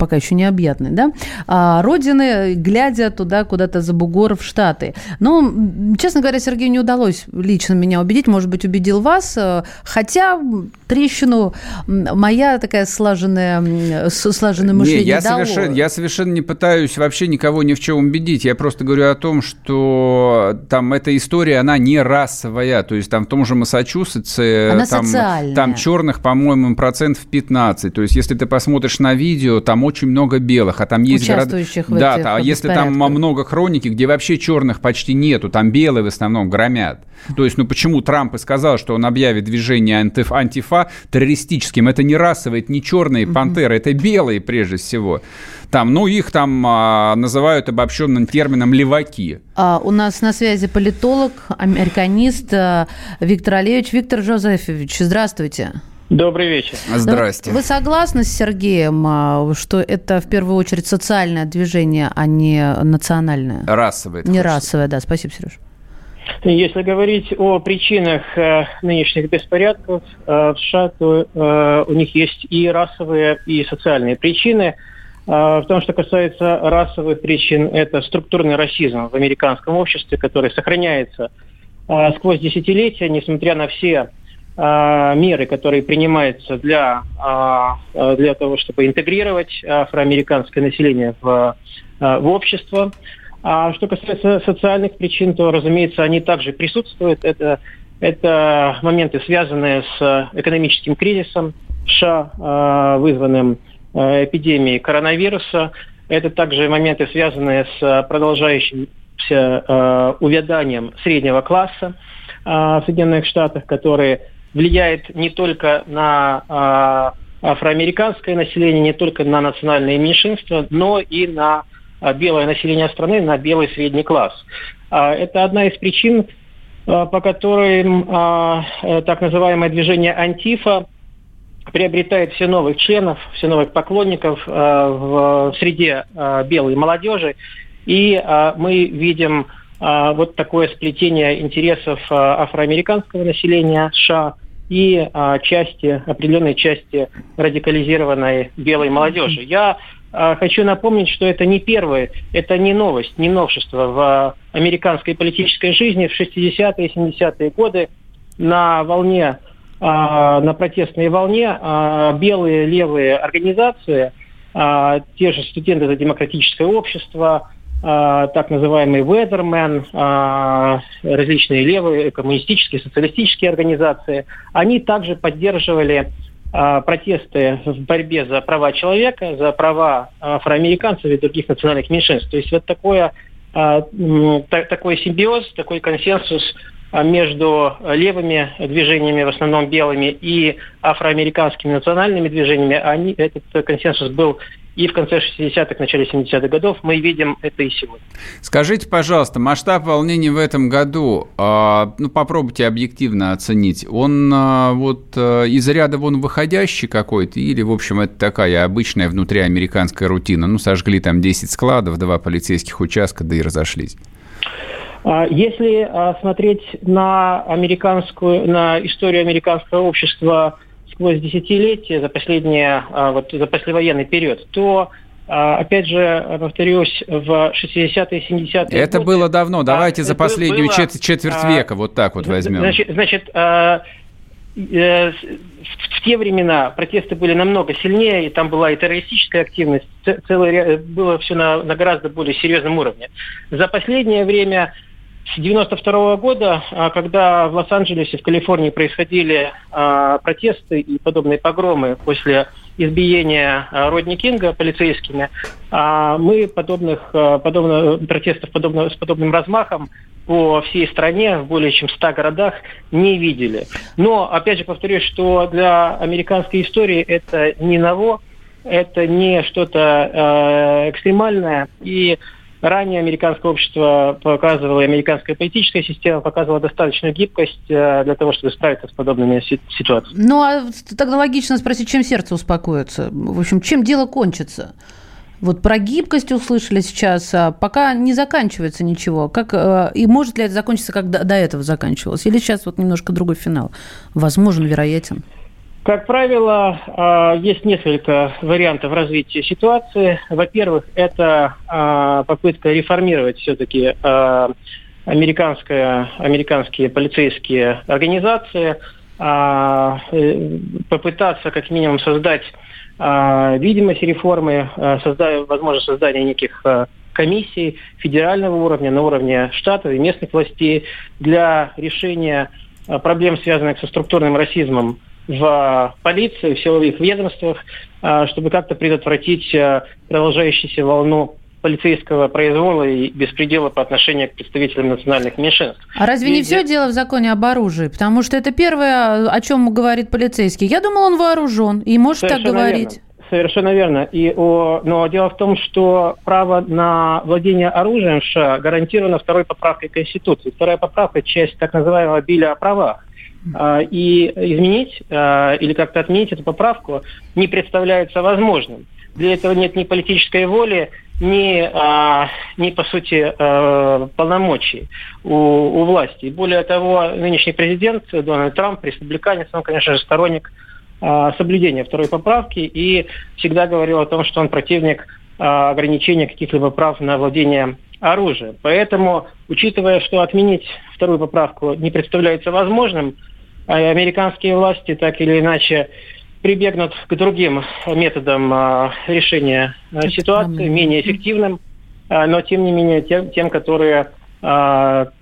пока еще необъятной, да, а, родины, глядя туда куда-то за бугор в Штаты. Но, честно говоря, Сергею не удалось лично меня убедить, может быть, убедил вас, э, хотя трещину моя такая слаженная, слаженное мышление не, я дало. Совершенно, я совершенно не пытаюсь вообще никого ни в чем убедить. Я просто говорю о том, что там эта история, она не расовая. То есть там в том же Массачусетсе... Она там, социальная. Там черных, по-моему, процентов 15. То есть если ты посмотришь на видео, там очень много белых, а там есть Участвующих города... в этих Да, а если там много хроники, где вообще черных почти нету, там белые в основном громят. То есть, ну почему Трамп и сказал, что он объявит движение антиф, антифа террористическим? Это не расовые, это не черные пантеры, это белые прежде всего. Там, ну, их там а, называют обобщенным термином леваки. А, у нас на связи политолог, американист а, Виктор Олеевич. Виктор Жозефович, здравствуйте. Добрый вечер. Здрасте. Вы согласны с Сергеем, а, что это в первую очередь социальное движение, а не национальное? Расовое. Не расовое, да. Спасибо, Сереж. Если говорить о причинах э, нынешних беспорядков э, в США, то э, у них есть и расовые, и социальные причины. Э, в том, что касается расовых причин, это структурный расизм в американском обществе, который сохраняется э, сквозь десятилетия, несмотря на все меры, которые принимаются для, э, для того, чтобы интегрировать афроамериканское население в, э, в общество. А что касается социальных причин, то, разумеется, они также присутствуют. Это, это моменты, связанные с экономическим кризисом США, вызванным эпидемией коронавируса. Это также моменты, связанные с продолжающимся увяданием среднего класса в Соединенных Штатах, который влияет не только на афроамериканское население, не только на национальные меньшинства, но и на белое население страны на белый средний класс. Это одна из причин, по которым так называемое движение «Антифа» приобретает все новых членов, все новых поклонников в среде белой молодежи. И мы видим вот такое сплетение интересов афроамериканского населения США и части, определенной части радикализированной белой молодежи. Я Хочу напомнить, что это не первое, это не новость, не новшество в американской политической жизни. В 60-е и 70-е годы на волне, на протестной волне белые левые организации, те же студенты за демократическое общество, так называемый Weatherman, различные левые коммунистические, социалистические организации, они также поддерживали а, протесты в борьбе за права человека, за права афроамериканцев и других национальных меньшинств. То есть вот такое, а, такой симбиоз, такой консенсус а, между левыми движениями, в основном белыми, и афроамериканскими национальными движениями, они, этот консенсус был и в конце 60-х, начале 70-х годов мы видим это и сегодня. Скажите, пожалуйста, масштаб волнений в этом году, ну, попробуйте объективно оценить, он вот из ряда вон выходящий какой-то или, в общем, это такая обычная внутриамериканская рутина? Ну, сожгли там 10 складов, два полицейских участка, да и разошлись. Если смотреть на американскую, на историю американского общества сквозь десятилетия, за последние, вот за послевоенный период, то опять же, повторюсь, в 60-е, 70-е Это годы, было давно. Давайте за последнюю было, четверть, четверть века вот так вот возьмем. Значит, значит в те времена протесты были намного сильнее, и там была и террористическая активность, целое, было все на, на гораздо более серьезном уровне. За последнее время с 92 года, а, когда в Лос-Анджелесе, в Калифорнии происходили а, протесты и подобные погромы после избиения а, Родни Кинга полицейскими, мы подобных, подобных протестов подобного, с подобным размахом по всей стране в более чем 100 городах не видели. Но, опять же, повторюсь, что для американской истории это не ново, это не что-то э, экстремальное. И Ранее американское общество показывало, американская политическая система показывала достаточную гибкость э, для того, чтобы справиться с подобными ситуациями. Ну, а тогда логично спросить, чем сердце успокоится? В общем, чем дело кончится? Вот про гибкость услышали сейчас, а пока не заканчивается ничего. Как, э, и может ли это закончиться, как до, до этого заканчивалось? Или сейчас вот немножко другой финал? Возможен, вероятен? Как правило, а, есть несколько вариантов развития ситуации. Во-первых, это а, попытка реформировать все-таки а, американские, американские полицейские организации, э, попытаться как минимум создать видимость реформы, создать, возможно, создание неких комиссий федерального уровня, на уровне штатов и местных властей для решения проблем, связанных со структурным расизмом в полиции, в силовых ведомствах, а, чтобы как-то предотвратить продолжающуюся волну полицейского произвола и беспредела по отношению к представителям национальных меньшинств. А разве и не все дело в законе об оружии? Потому что это первое, о чем говорит полицейский. Я думал, он вооружен и может Совершенно так говорить. Верно. Совершенно верно. И, о, но дело в том, что право на владение оружием в США гарантировано второй поправкой Конституции. Вторая поправка – часть так называемого биля о правах. А, и изменить а, или как-то отменить эту поправку не представляется возможным. Для этого нет ни политической воли, ни, а, ни по сути, полномочий у, у власти. Более того, нынешний президент Дональд Трамп, республиканец, он, конечно же, сторонник соблюдения второй поправки и всегда говорил о том, что он противник ограничения каких-либо прав на владение оружием. Поэтому, учитывая, что отменить вторую поправку не представляется возможным, американские власти так или иначе прибегнут к другим методам а, решения а, ситуации, менее эффективным, но тем не менее тем, тем которые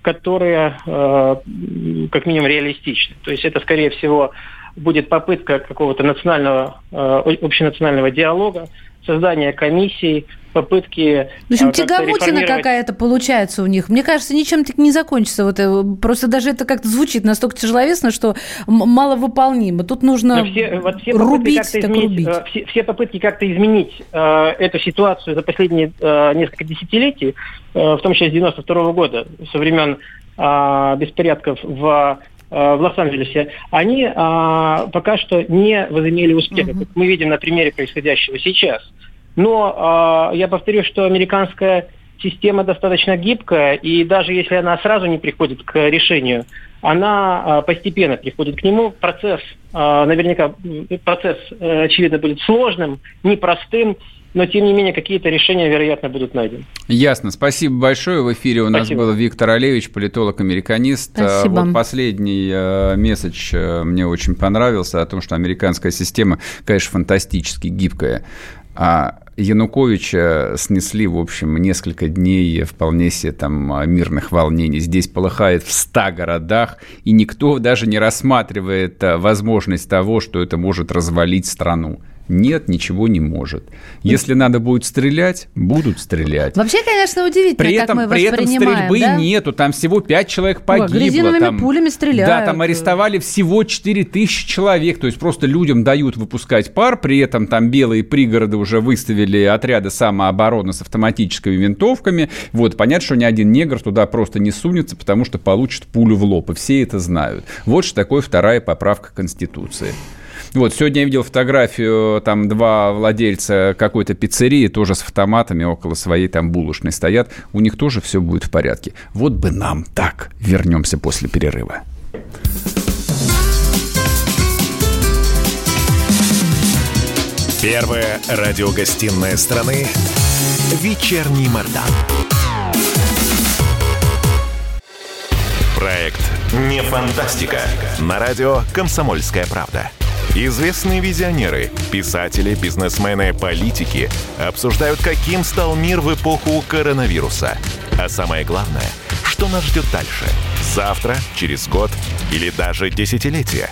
которые как минимум реалистичны. То есть это, скорее всего, будет попытка какого-то национального, общенационального диалога, создание комиссий, попытки... В общем, тягомотина какая-то получается у них. Мне кажется, ничем так не закончится. Вот, э, просто даже это как-то звучит настолько тяжеловесно, что маловыполнимо. Тут нужно все, вот все рубить, так изменить, рубить. Э, все, все попытки как-то изменить э, эту ситуацию за последние э, несколько десятилетий, э, в том числе с 92 -го года, со времен э, беспорядков в в Лос-Анджелесе, они а, пока что не возымели успеха. Uh-huh. Мы видим на примере происходящего сейчас. Но э, я повторю, что американская система достаточно гибкая, и даже если она сразу не приходит к решению, она э, постепенно приходит к нему. Процесс, э, наверняка, процесс, э, очевидно, будет сложным, непростым, но, тем не менее, какие-то решения, вероятно, будут найдены. Ясно. Спасибо большое. В эфире у нас Спасибо. был Виктор Олевич, политолог-американист. Спасибо. Вот последний э, месседж э, мне очень понравился о том, что американская система, конечно, фантастически гибкая. А Януковича снесли, в общем, несколько дней вполне себе там мирных волнений. Здесь полыхает в ста городах, и никто даже не рассматривает э, возможность того, что это может развалить страну. Нет, ничего не может. Если надо будет стрелять, будут стрелять. Вообще, конечно, удивительно, при этом, как мы При этом стрельбы да? нету, там всего 5 человек погибло. Ой, там, пулями стреляют. Да, там арестовали всего 4 тысячи человек, то есть просто людям дают выпускать пар, при этом там белые пригороды уже выставили отряды самообороны с автоматическими винтовками. Вот, понятно, что ни один негр туда просто не сунется, потому что получит пулю в лоб, и все это знают. Вот что такое вторая поправка Конституции. Вот, сегодня я видел фотографию, там два владельца какой-то пиццерии тоже с автоматами около своей там булочной стоят. У них тоже все будет в порядке. Вот бы нам так. Вернемся после перерыва. Первая радиогостинная страны «Вечерний Мордан». Проект «Не фантастика» на радио «Комсомольская правда». Известные визионеры, писатели, бизнесмены, политики обсуждают, каким стал мир в эпоху коронавируса. А самое главное – Что нас ждет дальше? Завтра, через год или даже десятилетие?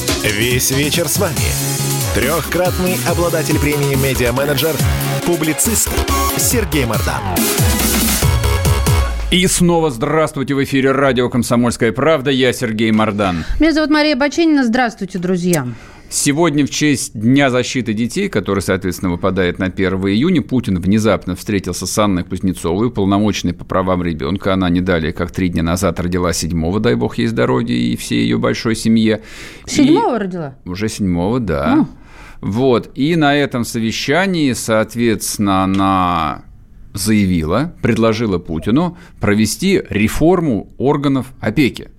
Весь вечер с вами. Трехкратный обладатель премии «Медиа-менеджер», публицист Сергей Мордан. И снова здравствуйте в эфире радио «Комсомольская правда». Я Сергей Мордан. Меня зовут Мария Баченина. Здравствуйте, друзья. Сегодня в честь Дня защиты детей, который, соответственно, выпадает на 1 июня, Путин внезапно встретился с Анной Кузнецовой, уполномоченной по правам ребенка. Она не далее, как три дня назад родила седьмого, дай бог ей здоровья, и всей ее большой семье. Седьмого и... родила? Уже седьмого, да. Ну. Вот. И на этом совещании, соответственно, она заявила, предложила Путину провести реформу органов опеки.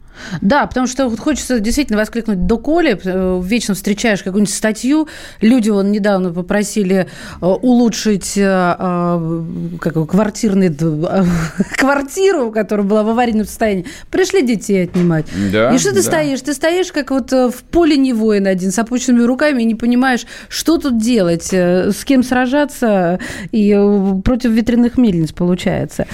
Да, потому что хочется действительно воскликнуть доколе. Э, вечно встречаешь какую-нибудь статью. Люди вон недавно попросили э, улучшить э, как, квартирный, квартиру, которая была в аварийном состоянии. Пришли детей отнимать. Да, и что ты да. стоишь? Ты стоишь как вот в поле не воин один, с опущенными руками и не понимаешь, что тут делать, с кем сражаться, и против ветряных мельниц получается.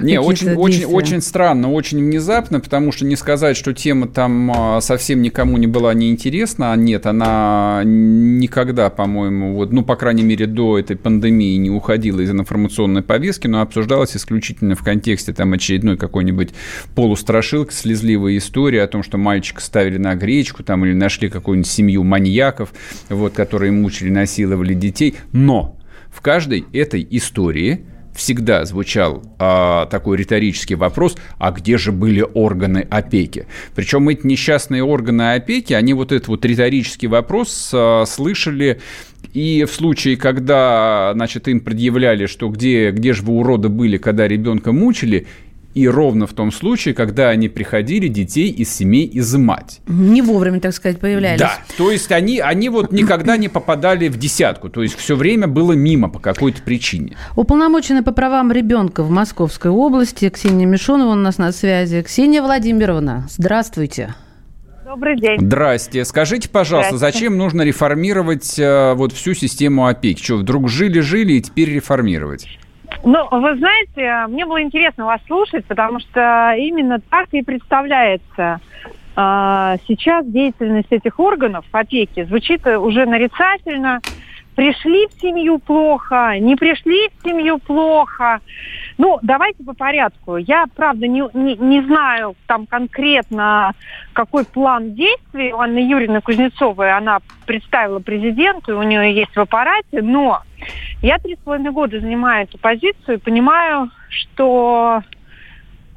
Не, очень, очень, очень странно, очень внезапно, потому что не сказать, что тема там а, совсем никому не была неинтересна, а нет, она никогда, по-моему, вот, ну, по крайней мере, до этой пандемии не уходила из информационной повестки, но обсуждалась исключительно в контексте там очередной какой-нибудь полустрашилки, слезливой истории о том, что мальчика ставили на гречку там или нашли какую-нибудь семью маньяков, вот, которые мучили, насиловали детей, но в каждой этой истории всегда звучал а, такой риторический вопрос, а где же были органы опеки? Причем эти несчастные органы опеки, они вот этот вот риторический вопрос а, слышали и в случае, когда, значит, им предъявляли, что где, где же вы уроды были, когда ребенка мучили, и ровно в том случае, когда они приходили детей из семей изымать. Не вовремя, так сказать, появлялись. Да, то есть они, они вот никогда не попадали в десятку, то есть все время было мимо по какой-то причине. Уполномоченная по правам ребенка в Московской области Ксения Мишонова у нас на связи. Ксения Владимировна, здравствуйте. Добрый день. Здрасте. Скажите, пожалуйста, Здрасте. зачем нужно реформировать э, вот всю систему опеки? Что, вдруг жили-жили и теперь реформировать? Ну, вы знаете, мне было интересно вас слушать, потому что именно так и представляется э, сейчас деятельность этих органов опеки. Звучит уже нарицательно. Пришли в семью плохо, не пришли в семью плохо. Ну, давайте по порядку. Я, правда, не, не, не знаю там конкретно, какой план действий у Анны Юрьевны Кузнецовой она представила президенту, у нее есть в аппарате, но я три с половиной года занимаю эту позицию и понимаю, что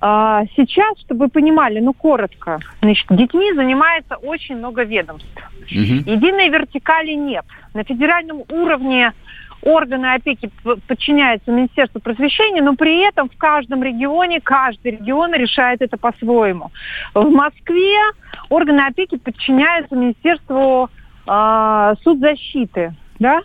э, сейчас, чтобы вы понимали, ну коротко, значит, детьми занимается очень много ведомств. Угу. Единой вертикали нет. На федеральном уровне органы опеки подчиняются Министерству просвещения, но при этом в каждом регионе, каждый регион решает это по-своему. В Москве органы опеки подчиняются Министерству э, судзащиты, да,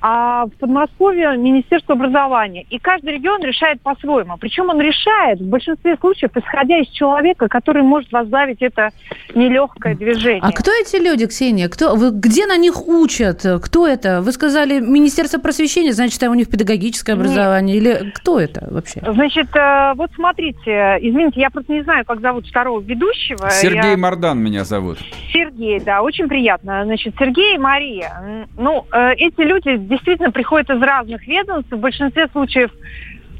а в Подмосковье Министерство образования. И каждый регион решает по-своему. Причем он решает в большинстве случаев, исходя из человека, который может возглавить это нелегкое движение. А кто эти люди, Ксения? Кто, вы, где на них учат? Кто это? Вы сказали Министерство просвещения, значит, там у них педагогическое образование? Нет. Или кто это вообще? Значит, э, вот смотрите, извините, я просто не знаю, как зовут второго ведущего. Сергей я... Мардан меня зовут. Сергей, да, очень приятно. Значит, Сергей и Мария. Ну, э, эти люди действительно приходят из разных ведомств. В большинстве случаев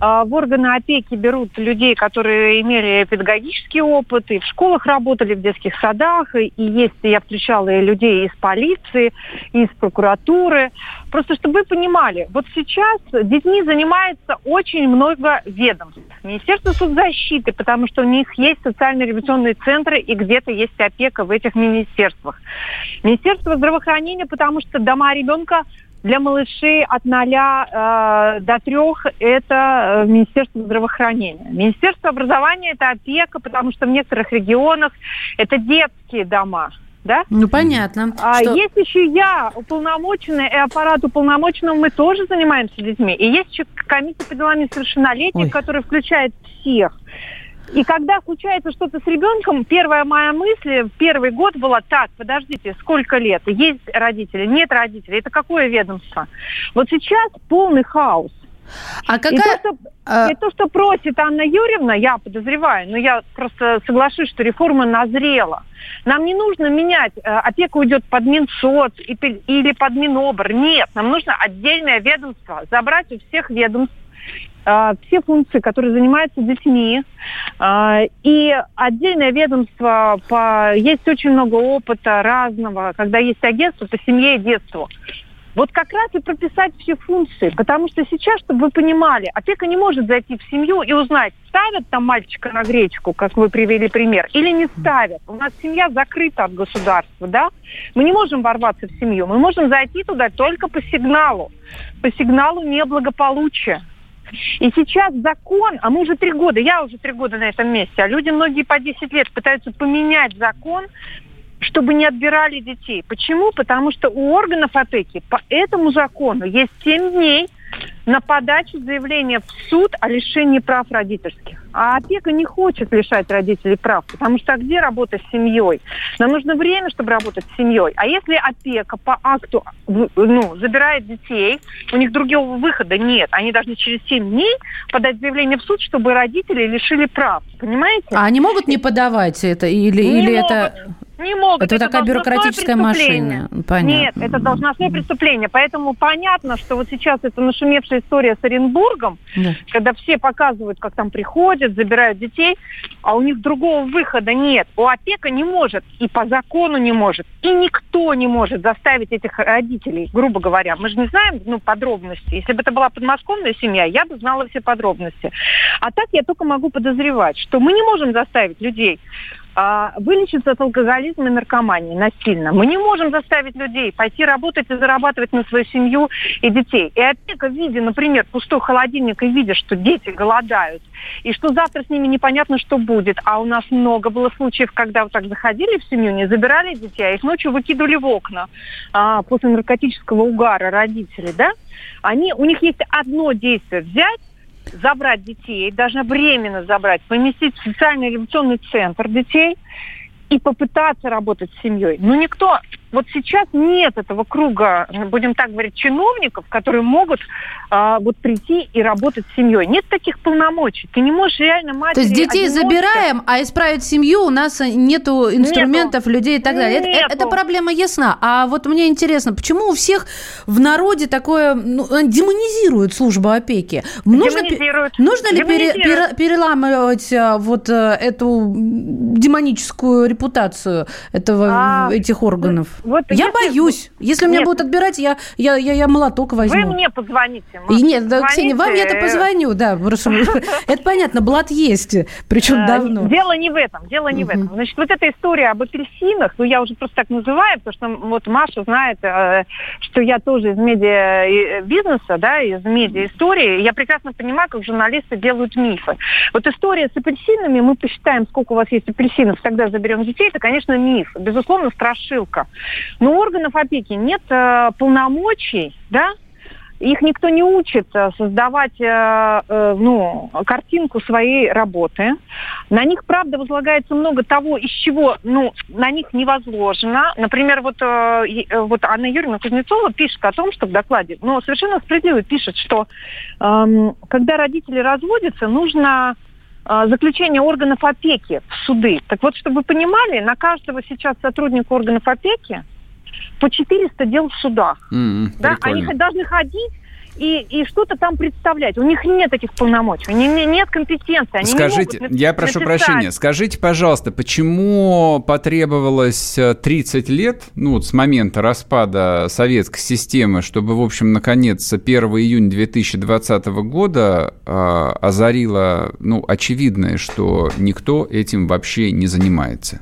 а, в органы опеки берут людей, которые имели педагогический опыт, и в школах работали, в детских садах, и есть, я встречала и людей из полиции, из прокуратуры. Просто чтобы вы понимали, вот сейчас детьми занимается очень много ведомств. Министерство соцзащиты, потому что у них есть социально-революционные центры, и где-то есть опека в этих министерствах. Министерство здравоохранения, потому что дома ребенка Для малышей от 0 э, до 3 это э, Министерство здравоохранения. Министерство образования это опека, потому что в некоторых регионах это детские дома да? Ну, понятно. А что... есть еще я, уполномоченный, и аппарат уполномоченного, мы тоже занимаемся детьми. И есть еще комиссия по делам несовершеннолетних, Ой. которая включает всех. И когда случается что-то с ребенком, первая моя мысль в первый год была, так, подождите, сколько лет? Есть родители, нет родителей. Это какое ведомство? Вот сейчас полный хаос. А какая... и, то, что, а... и то, что просит Анна Юрьевна, я подозреваю, но я просто соглашусь, что реформа назрела. Нам не нужно менять, э, опека уйдет под Минсоц или под Минобр. Нет, нам нужно отдельное ведомство, забрать у всех ведомств все функции, которые занимаются детьми. Э, и отдельное ведомство, по... есть очень много опыта разного, когда есть агентство по семье и детству. Вот как раз и прописать все функции, потому что сейчас, чтобы вы понимали, опека не может зайти в семью и узнать, ставят там мальчика на гречку, как вы привели пример, или не ставят. У нас семья закрыта от государства, да? Мы не можем ворваться в семью, мы можем зайти туда только по сигналу, по сигналу неблагополучия. И сейчас закон, а мы уже три года, я уже три года на этом месте, а люди многие по 10 лет пытаются поменять закон, чтобы не отбирали детей. Почему? Потому что у органов опеки по этому закону есть 7 дней на подачу заявления в суд о лишении прав родительских. А опека не хочет лишать родителей прав, потому что а где работа с семьей? Нам нужно время, чтобы работать с семьей. А если опека по акту ну, забирает детей, у них другого выхода нет. Они должны через 7 дней подать заявление в суд, чтобы родители лишили прав. Понимаете? А они могут не подавать это? Или, не или могут. это... Не могут. Это, это такая бюрократическая машина. Понятно. Нет, это должностное преступление. Поэтому понятно, что вот сейчас это нашумевшая история с Оренбургом, да. когда все показывают, как там приходят, забирают детей, а у них другого выхода нет. У опека не может, и по закону не может, и никто не может заставить этих родителей, грубо говоря. Мы же не знаем ну, подробности. Если бы это была подмосковная семья, я бы знала все подробности. А так я только могу подозревать, что мы не можем заставить людей а, вылечиться от алкоголизма и наркомании насильно. Мы не можем заставить людей пойти работать и зарабатывать на свою семью и детей. И опека, видя, например, пустой холодильник и видя, что дети голодают, и что завтра с ними непонятно, что будет. А у нас много было случаев, когда вот так заходили в семью, не забирали детей, а их ночью выкидывали в окна а, после наркотического угара родители, да? Они, у них есть одно действие – взять забрать детей, даже временно забрать, поместить в социальный революционный центр детей и попытаться работать с семьей. Но никто вот сейчас нет этого круга, будем так говорить, чиновников, которые могут а, вот прийти и работать с семьей. Нет таких полномочий. Ты не можешь реально матери... То есть детей одиночка... забираем, а исправить семью у нас нету инструментов, нету. людей и так далее. Нету. Это, эта проблема ясна. А вот мне интересно, почему у всех в народе такое ну, демонизируют службу опеки? Нужно, нужно ли пере, пере, переламывать а, вот э, эту демоническую репутацию этого, а, этих органов? Вот я если... боюсь. Если нет. меня будут отбирать, я, я, я, я молоток возьму. Вы мне позвоните. И нет, да, Ксения, вам я-то позвоню, да. Это понятно, блат есть, причем э, давно. Дело не в этом, дело не в этом. Значит, вот эта история об апельсинах, ну, я уже просто так называю, потому что вот Маша знает, э, что я тоже из медиа-бизнеса, да, из медиа-истории. Я прекрасно понимаю, как журналисты делают мифы. Вот история с апельсинами, мы посчитаем, сколько у вас есть апельсинов, тогда заберем детей, это, конечно, миф. Безусловно, страшилка. Но у органов опеки нет э, полномочий, да, их никто не учит э, создавать э, э, ну, картинку своей работы. На них, правда, возлагается много того, из чего ну, на них не возложено. Например, вот, вот Анна Юрьевна Кузнецова пишет о том, что в докладе, но совершенно справедливо пишет, что э, когда родители разводятся, нужно заключение органов опеки в суды. Так вот, чтобы вы понимали, на каждого сейчас сотрудника органов опеки по 400 дел в судах. Mm-hmm, да? Они должны ходить и, и что-то там представлять. У них нет этих полномочий, у них нет компетенции. Они скажите, не я прошу написать. прощения, скажите, пожалуйста, почему потребовалось 30 э, лет, ну, вот с момента распада советской системы, чтобы, в общем, наконец, 1 июня 2020 года э, озарило, ну, очевидное, что никто этим вообще не занимается?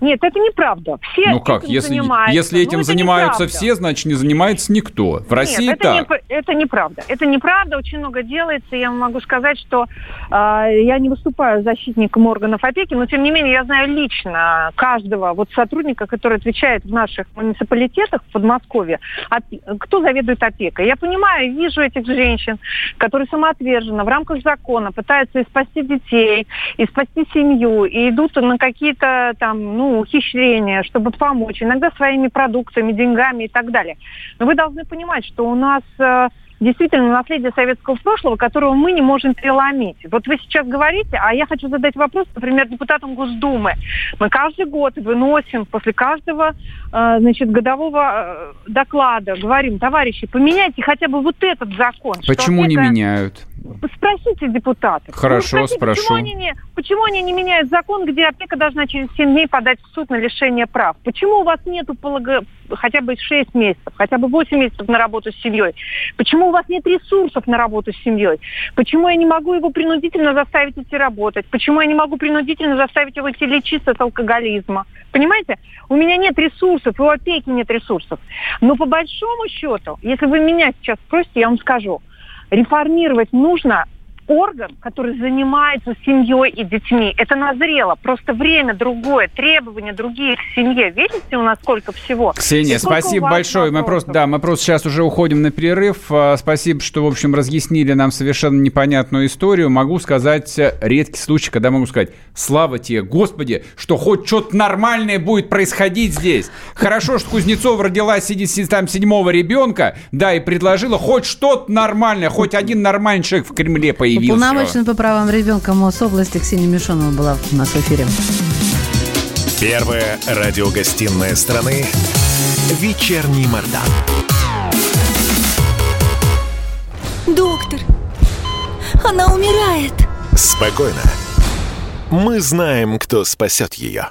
Нет, это неправда. Все ну как, этим если, занимаются. если этим ну, занимаются неправда. все, значит не занимается никто. В России Нет, это, так. Не, это неправда. Это неправда, очень много делается. Я могу сказать, что э, я не выступаю защитником органов опеки, но тем не менее я знаю лично каждого вот сотрудника, который отвечает в наших муниципалитетах в Подмосковье, опе- кто заведует опекой. Я понимаю, вижу этих женщин, которые самоотверженно в рамках закона пытаются и спасти детей, и спасти семью, и идут на какие-то там, ну, ухищрения, чтобы помочь, иногда своими продуктами, деньгами и так далее. Но вы должны понимать, что у нас э, действительно наследие советского прошлого, которого мы не можем переломить. Вот вы сейчас говорите, а я хочу задать вопрос, например, депутатам Госдумы. Мы каждый год выносим после каждого э, значит, годового э, доклада, говорим, товарищи, поменяйте хотя бы вот этот закон. Почему не опека- меняют? Спросите депутатов. Хорошо, Ну, спросите, спрошу. Почему они, не, почему они не меняют закон, где опека должна через 7 дней подать в суд на лишение прав? Почему у вас нету полого- хотя бы 6 месяцев, хотя бы 8 месяцев на работу с семьей? Почему у вас нет ресурсов на работу с семьей? Почему я не могу его принудительно заставить идти работать? Почему я не могу принудительно заставить его идти лечиться от алкоголизма? Понимаете? У меня нет ресурсов, у опеки нет ресурсов. Но по большому счету, если вы меня сейчас спросите, я вам скажу, реформировать нужно орган, который занимается семьей и детьми. Это назрело. Просто время другое, требования другие к семье. Видите, у нас сколько всего? Ксения, И сколько спасибо большое. Мы вопросов? просто, да, мы просто сейчас уже уходим на перерыв. А, Спасибо, что, в общем, разъяснили нам совершенно непонятную историю. Могу сказать, э, редкий случай, когда могу сказать, слава тебе, Господи, что хоть что-то нормальное будет происходить здесь. Хорошо, что Кузнецова родила там седьмого ребенка, да, и предложила хоть что-то нормальное, хоть один нормальный человек в Кремле появился. Уполномоченный по правам ребенка Мособласти Ксения Мишонова была у нас в эфире. Первая радиогостинная страны «Вечерний Мордан». Доктор, она умирает. Спокойно. Мы знаем, кто спасет ее.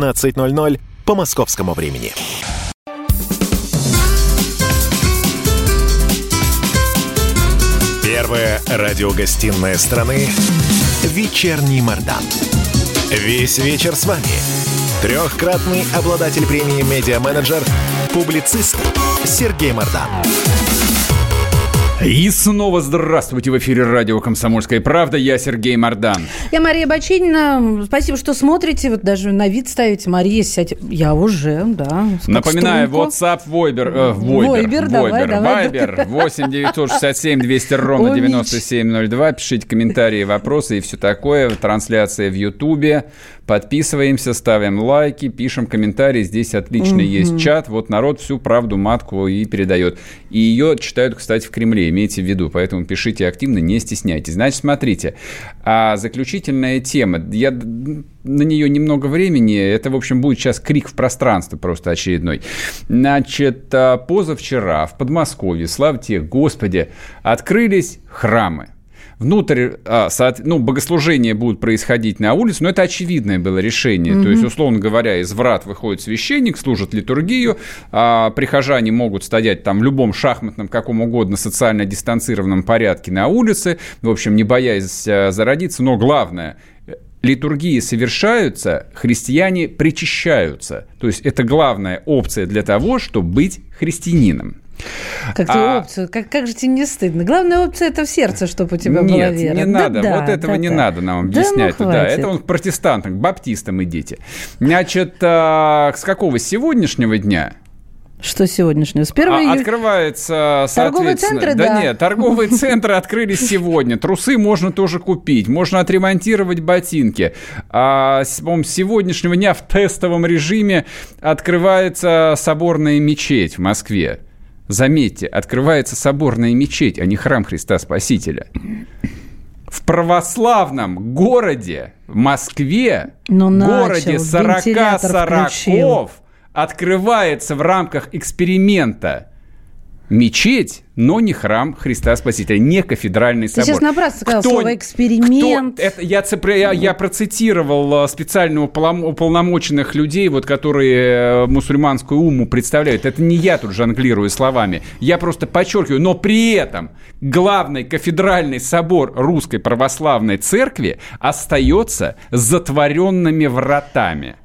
17.00 по московскому времени. Первая радиогостинная страны «Вечерний Мордан». Весь вечер с вами. Трехкратный обладатель премии «Медиа-менеджер», публицист Сергей Мордан. И снова здравствуйте в эфире радио «Комсомольская правда». Я Сергей Мордан. Я Мария Бачинина. Спасибо, что смотрите. Вот даже на вид ставите. Мария, сядь. Я уже, да. Напоминаю. WhatsApp, Viber, э, Viber, Viber, давай, давай, Viber, 8 967 200 ровно Умнич. 9702. Пишите комментарии, вопросы и все такое. Трансляция в Ютубе. Подписываемся, ставим лайки, пишем комментарии. Здесь отлично Мгм. есть чат. Вот народ всю правду матку и передает. И ее читают, кстати, в Кремле, имейте в виду. Поэтому пишите активно, не стесняйтесь. Значит, смотрите. А заключительная тема. Я на нее немного времени. Это, в общем, будет сейчас крик в пространство просто очередной. Значит, а, позавчера в Подмосковье, славьте Господи, открылись храмы. Внутрь, а, соот- ну, богослужения будут происходить на улице, но это очевидное было решение. То есть, условно говоря, из врат выходит священник, служит литургию, а прихожане могут стоять там в любом шахматном, каком угодно социально дистанцированном порядке на улице, в общем, не боясь а, зародиться, но главное – литургии совершаются, христиане причащаются. То есть это главная опция для того, чтобы быть христианином. Как А- опцию? Как, как же тебе не стыдно? Главная опция это в сердце, чтобы у тебя была Нет, вера. не Да, надо, да, вот этого да, не да. надо нам Да ну объяснять. Да, хватит. это он к протестантам, к баптистам идите. Значит, а, с какого сегодняшнего дня? Что сегодняшнего? С 1 А, июля? Открывается, Торговые центры, да. да. нет, торговые центры открылись сегодня. Трусы можно тоже купить. Можно отремонтировать ботинки. А, с сегодняшнего дня в тестовом режиме открывается соборная мечеть в Москве. Заметьте, открывается соборная мечеть, а не храм Христа Спасителя. в православном городе, Москве, Ну, начал, городе 40 вентилятор включил. сороков, открывается в рамках эксперимента мечеть, но не храм Христа Спасителя, не кафедральный Ты собор. сейчас напрасно сказал Кто- слово «эксперимент». кто- это, я, цепля- я, я процитировал э, специально уполномоченных людей, вот, которые э, мусульманскую уму представляют. Это не я тут жонглирую словами. Я просто подчеркиваю. Но при этом главный кафедральный собор Русской Православной Церкви остается затворенными вратами.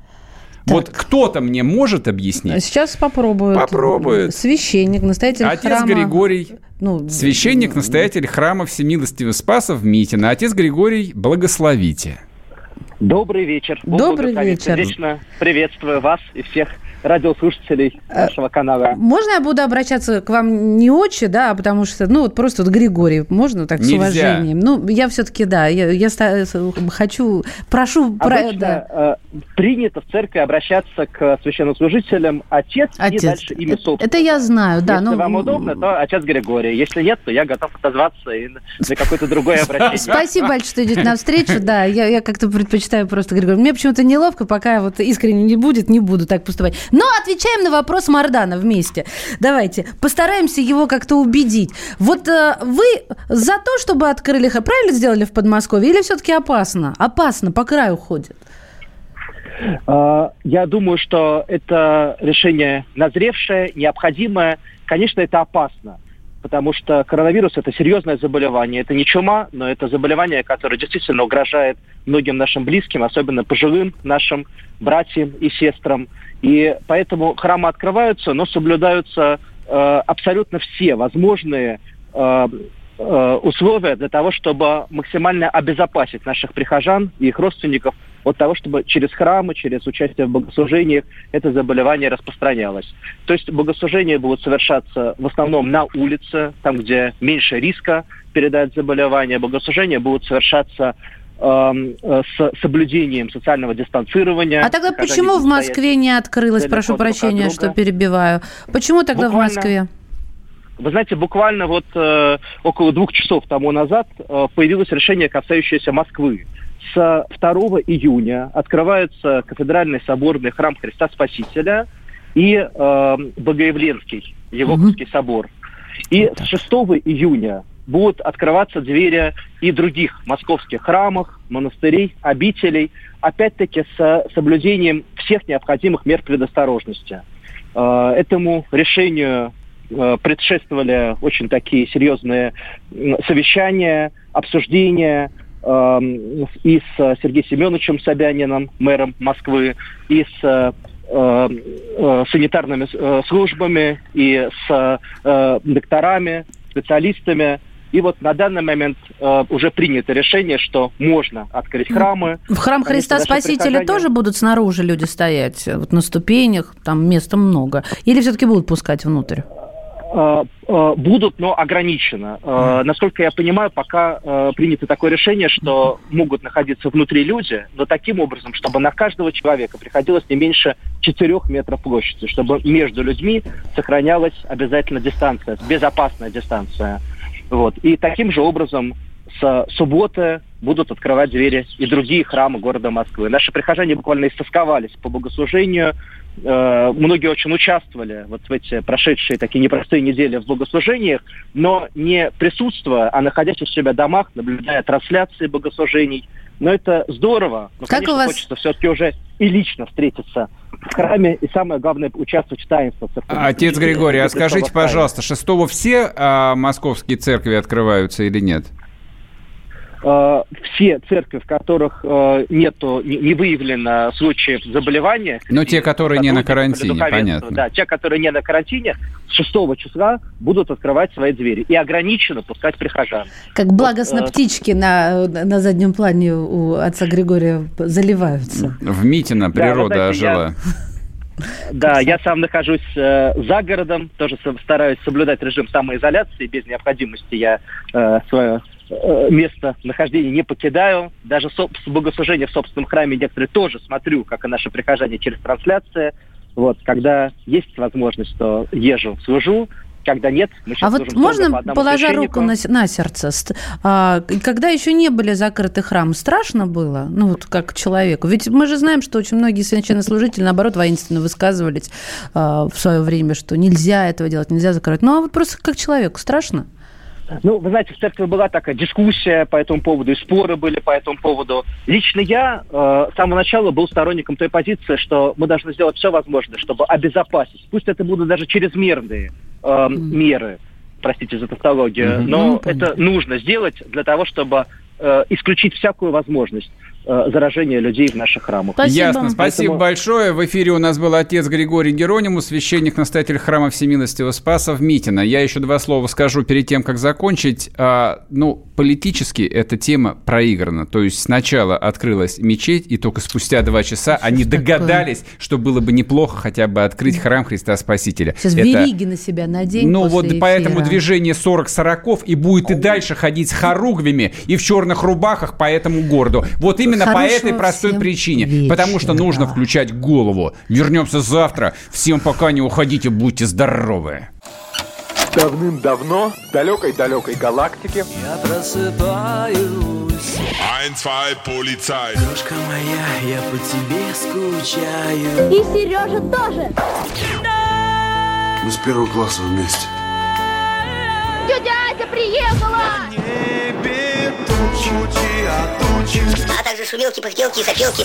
Вот кто-то мне может объяснить? Сейчас попробуют. Попробуют. Священник, настоятель Отец храма. Григорий, Ну, священник, настоятель храма Всемилостивого Спаса в Митино. Отец Григорий, благословите. Добрый вечер. Бог Добрый вечер. Сердечно приветствую вас и всех радиослушателей нашего канала. Можно я буду обращаться к вам не отче, да, а потому что, ну, вот просто вот Григорий, можно так с Нельзя. уважением? Ну, я все-таки, да, я, я ста- хочу, прошу, про- Обычно да. э, принято в церкви обращаться к священнослужителям отец, и Отец. дальше имя собственное. Это я знаю, да. Если ну, вам удобно, то отец Григорий. Если нет, то я готов отозваться и на на какое-то другое обращение. Спасибо большое, что идете навстречу. Да, я, я как-то предпочитаю просто Григорий. Мне почему-то неловко, пока вот искренне не будет, не буду так поступать. Но отвечаем на вопрос Мардана вместе. Давайте, постараемся его как-то убедить. Вот э, вы за то, чтобы открыли, х- правильно сделали в Подмосковье, или все-таки опасно? Опасно, по краю ходит. Э, Я думаю, что это решение назревшее, необходимое. Конечно, это опасно, потому что коронавирус – это серьезное заболевание. Это не чума, но это заболевание, которое действительно угрожает многим нашим близким, особенно пожилым нашим братьям и сестрам. И поэтому храмы открываются, но соблюдаются э, абсолютно все возможные э, э, условия для того, чтобы максимально обезопасить наших прихожан и их родственников от того, чтобы через храмы, через участие в богослужениях это заболевание распространялось. То есть богослужения будут совершаться в основном на улице, там, где меньше риска передать заболевание. Богослужения будут совершаться с соблюдением социального дистанцирования. А тогда почему в Москве не открылось? Прошу прощения, что перебиваю. Почему тогда в Буквально Москве? Вы знаете, буквально вот э, около двух часов тому назад э, появилось решение, касающееся Москвы. С 2 июня открывается кафедральный соборный храм Христа Спасителя и э, Богоявленский, Егоповский собор. И с 6 июня будут открываться двери и других московских храмов, монастырей, обителей, опять-таки с соблюдением всех необходимых мер предосторожности. Э, Этому решению э, предшествовали очень такие серьезные совещания, обсуждения эм, и с Сергеем Семеновичем Собяниным, мэром Москвы, и с э, э, санитарными э, службами, и с э, докторами, специалистами. И вот на данный момент э, уже принято решение, что можно открыть храмы. В храм Христа Спасителя прихожане- тоже будут снаружи люди стоять, вот на ступенях, там места много. Или все-таки будут пускать внутрь? э, э, будут, но ограниченно. Э, Насколько я понимаю, пока принято такое решение, что могут находиться внутри люди, но таким образом, чтобы на каждого человека приходилось не меньше 4 метров площади, чтобы между людьми сохранялась обязательно дистанция, безопасная дистанция. Вот. И таким же образом с субботы будут открывать двери и другие храмы города Москвы. Наши прихожане буквально истосковались по богослужению. Э, Многие очень участвовали вот в эти прошедшие такие непростые недели в богослужениях, но не присутствуя, а находясь у себя в домах, наблюдая трансляции богослужений. Но это здорово. Но, Как конечно, у вас- хочется все-таки уже и лично встретиться в храме, и самое главное, участвовать в церковных Отец Григорий, а скажите, пожалуйста, шестого все а, московские церкви открываются или нет? Э, все церкви, в которых э, нету, не, не выявлено случаев заболевания. Ну, те, которые не на карантине, понятно. Да, те, которые не на карантине, с 6 числа будут открывать свои двери и ограниченно пускать прихожан. Как благостно э, птички на, на заднем плане у отца Григория заливаются. В Митино Да, природа знаете, ожила. Да, я сам нахожусь э, за городом, тоже со- стараюсь соблюдать режим самоизоляции. Без необходимости я э, свое место нахождения не покидаю. Даже богослужения в собственном храме некоторые тоже смотрю, как и наши прихожане через трансляции. Вот, когда есть возможность, то езжу, служу. когда нет, мы сейчас А вот можно, положа руку на, на сердце, а, когда еще не были закрыты храмы, страшно было? Ну, вот как человеку. Ведь мы же знаем, что очень многие священнослужители, наоборот, воинственно высказывались а, в свое время, что нельзя этого делать, нельзя закрывать. Ну, а вот просто как человеку страшно? Ну, вы знаете, в церкви была такая дискуссия по этому поводу, и споры были по этому поводу. Лично я э, с самого начала был сторонником той позиции, что мы должны сделать все возможное, чтобы обезопасить. Пусть это будут даже чрезмерные э, mm. меры, простите за тавтологию, mm-hmm. но mm-hmm. это нужно сделать для того, чтобы э, исключить всякую возможность заражения людей в наших храмах. Спасибо. Ясно. Спасибо Поэтому... большое. В эфире у нас был отец Григорий Герониму, священник, настоятель храма Всемилостивого Спаса в Митино. Я еще два слова скажу перед тем, как закончить. А, ну, политически эта тема проиграна. То есть сначала открылась мечеть, и только спустя два часа что они догадались, такое? что было бы неплохо хотя бы открыть храм Христа Спасителя. Сейчас Это... вериги на себя надень Ну вот эфира. поэтому движение 40 сороков и будет и дальше ходить с хоругвями и в черных рубахах по этому городу. Вот именно Именно по этой простой причине. Вечера. Потому что нужно включать голову. Вернемся завтра. Всем пока не уходите, будьте здоровы. Давным-давно в далекой-далекой галактике Я просыпаюсь Ein, zwei, полицай Дружка моя, я по тебе скучаю И Сережа тоже Мы с первого класса вместе Тетя Ася приехала! небе тучи, а тучи. А также шумелки, пыхтелки и сопелки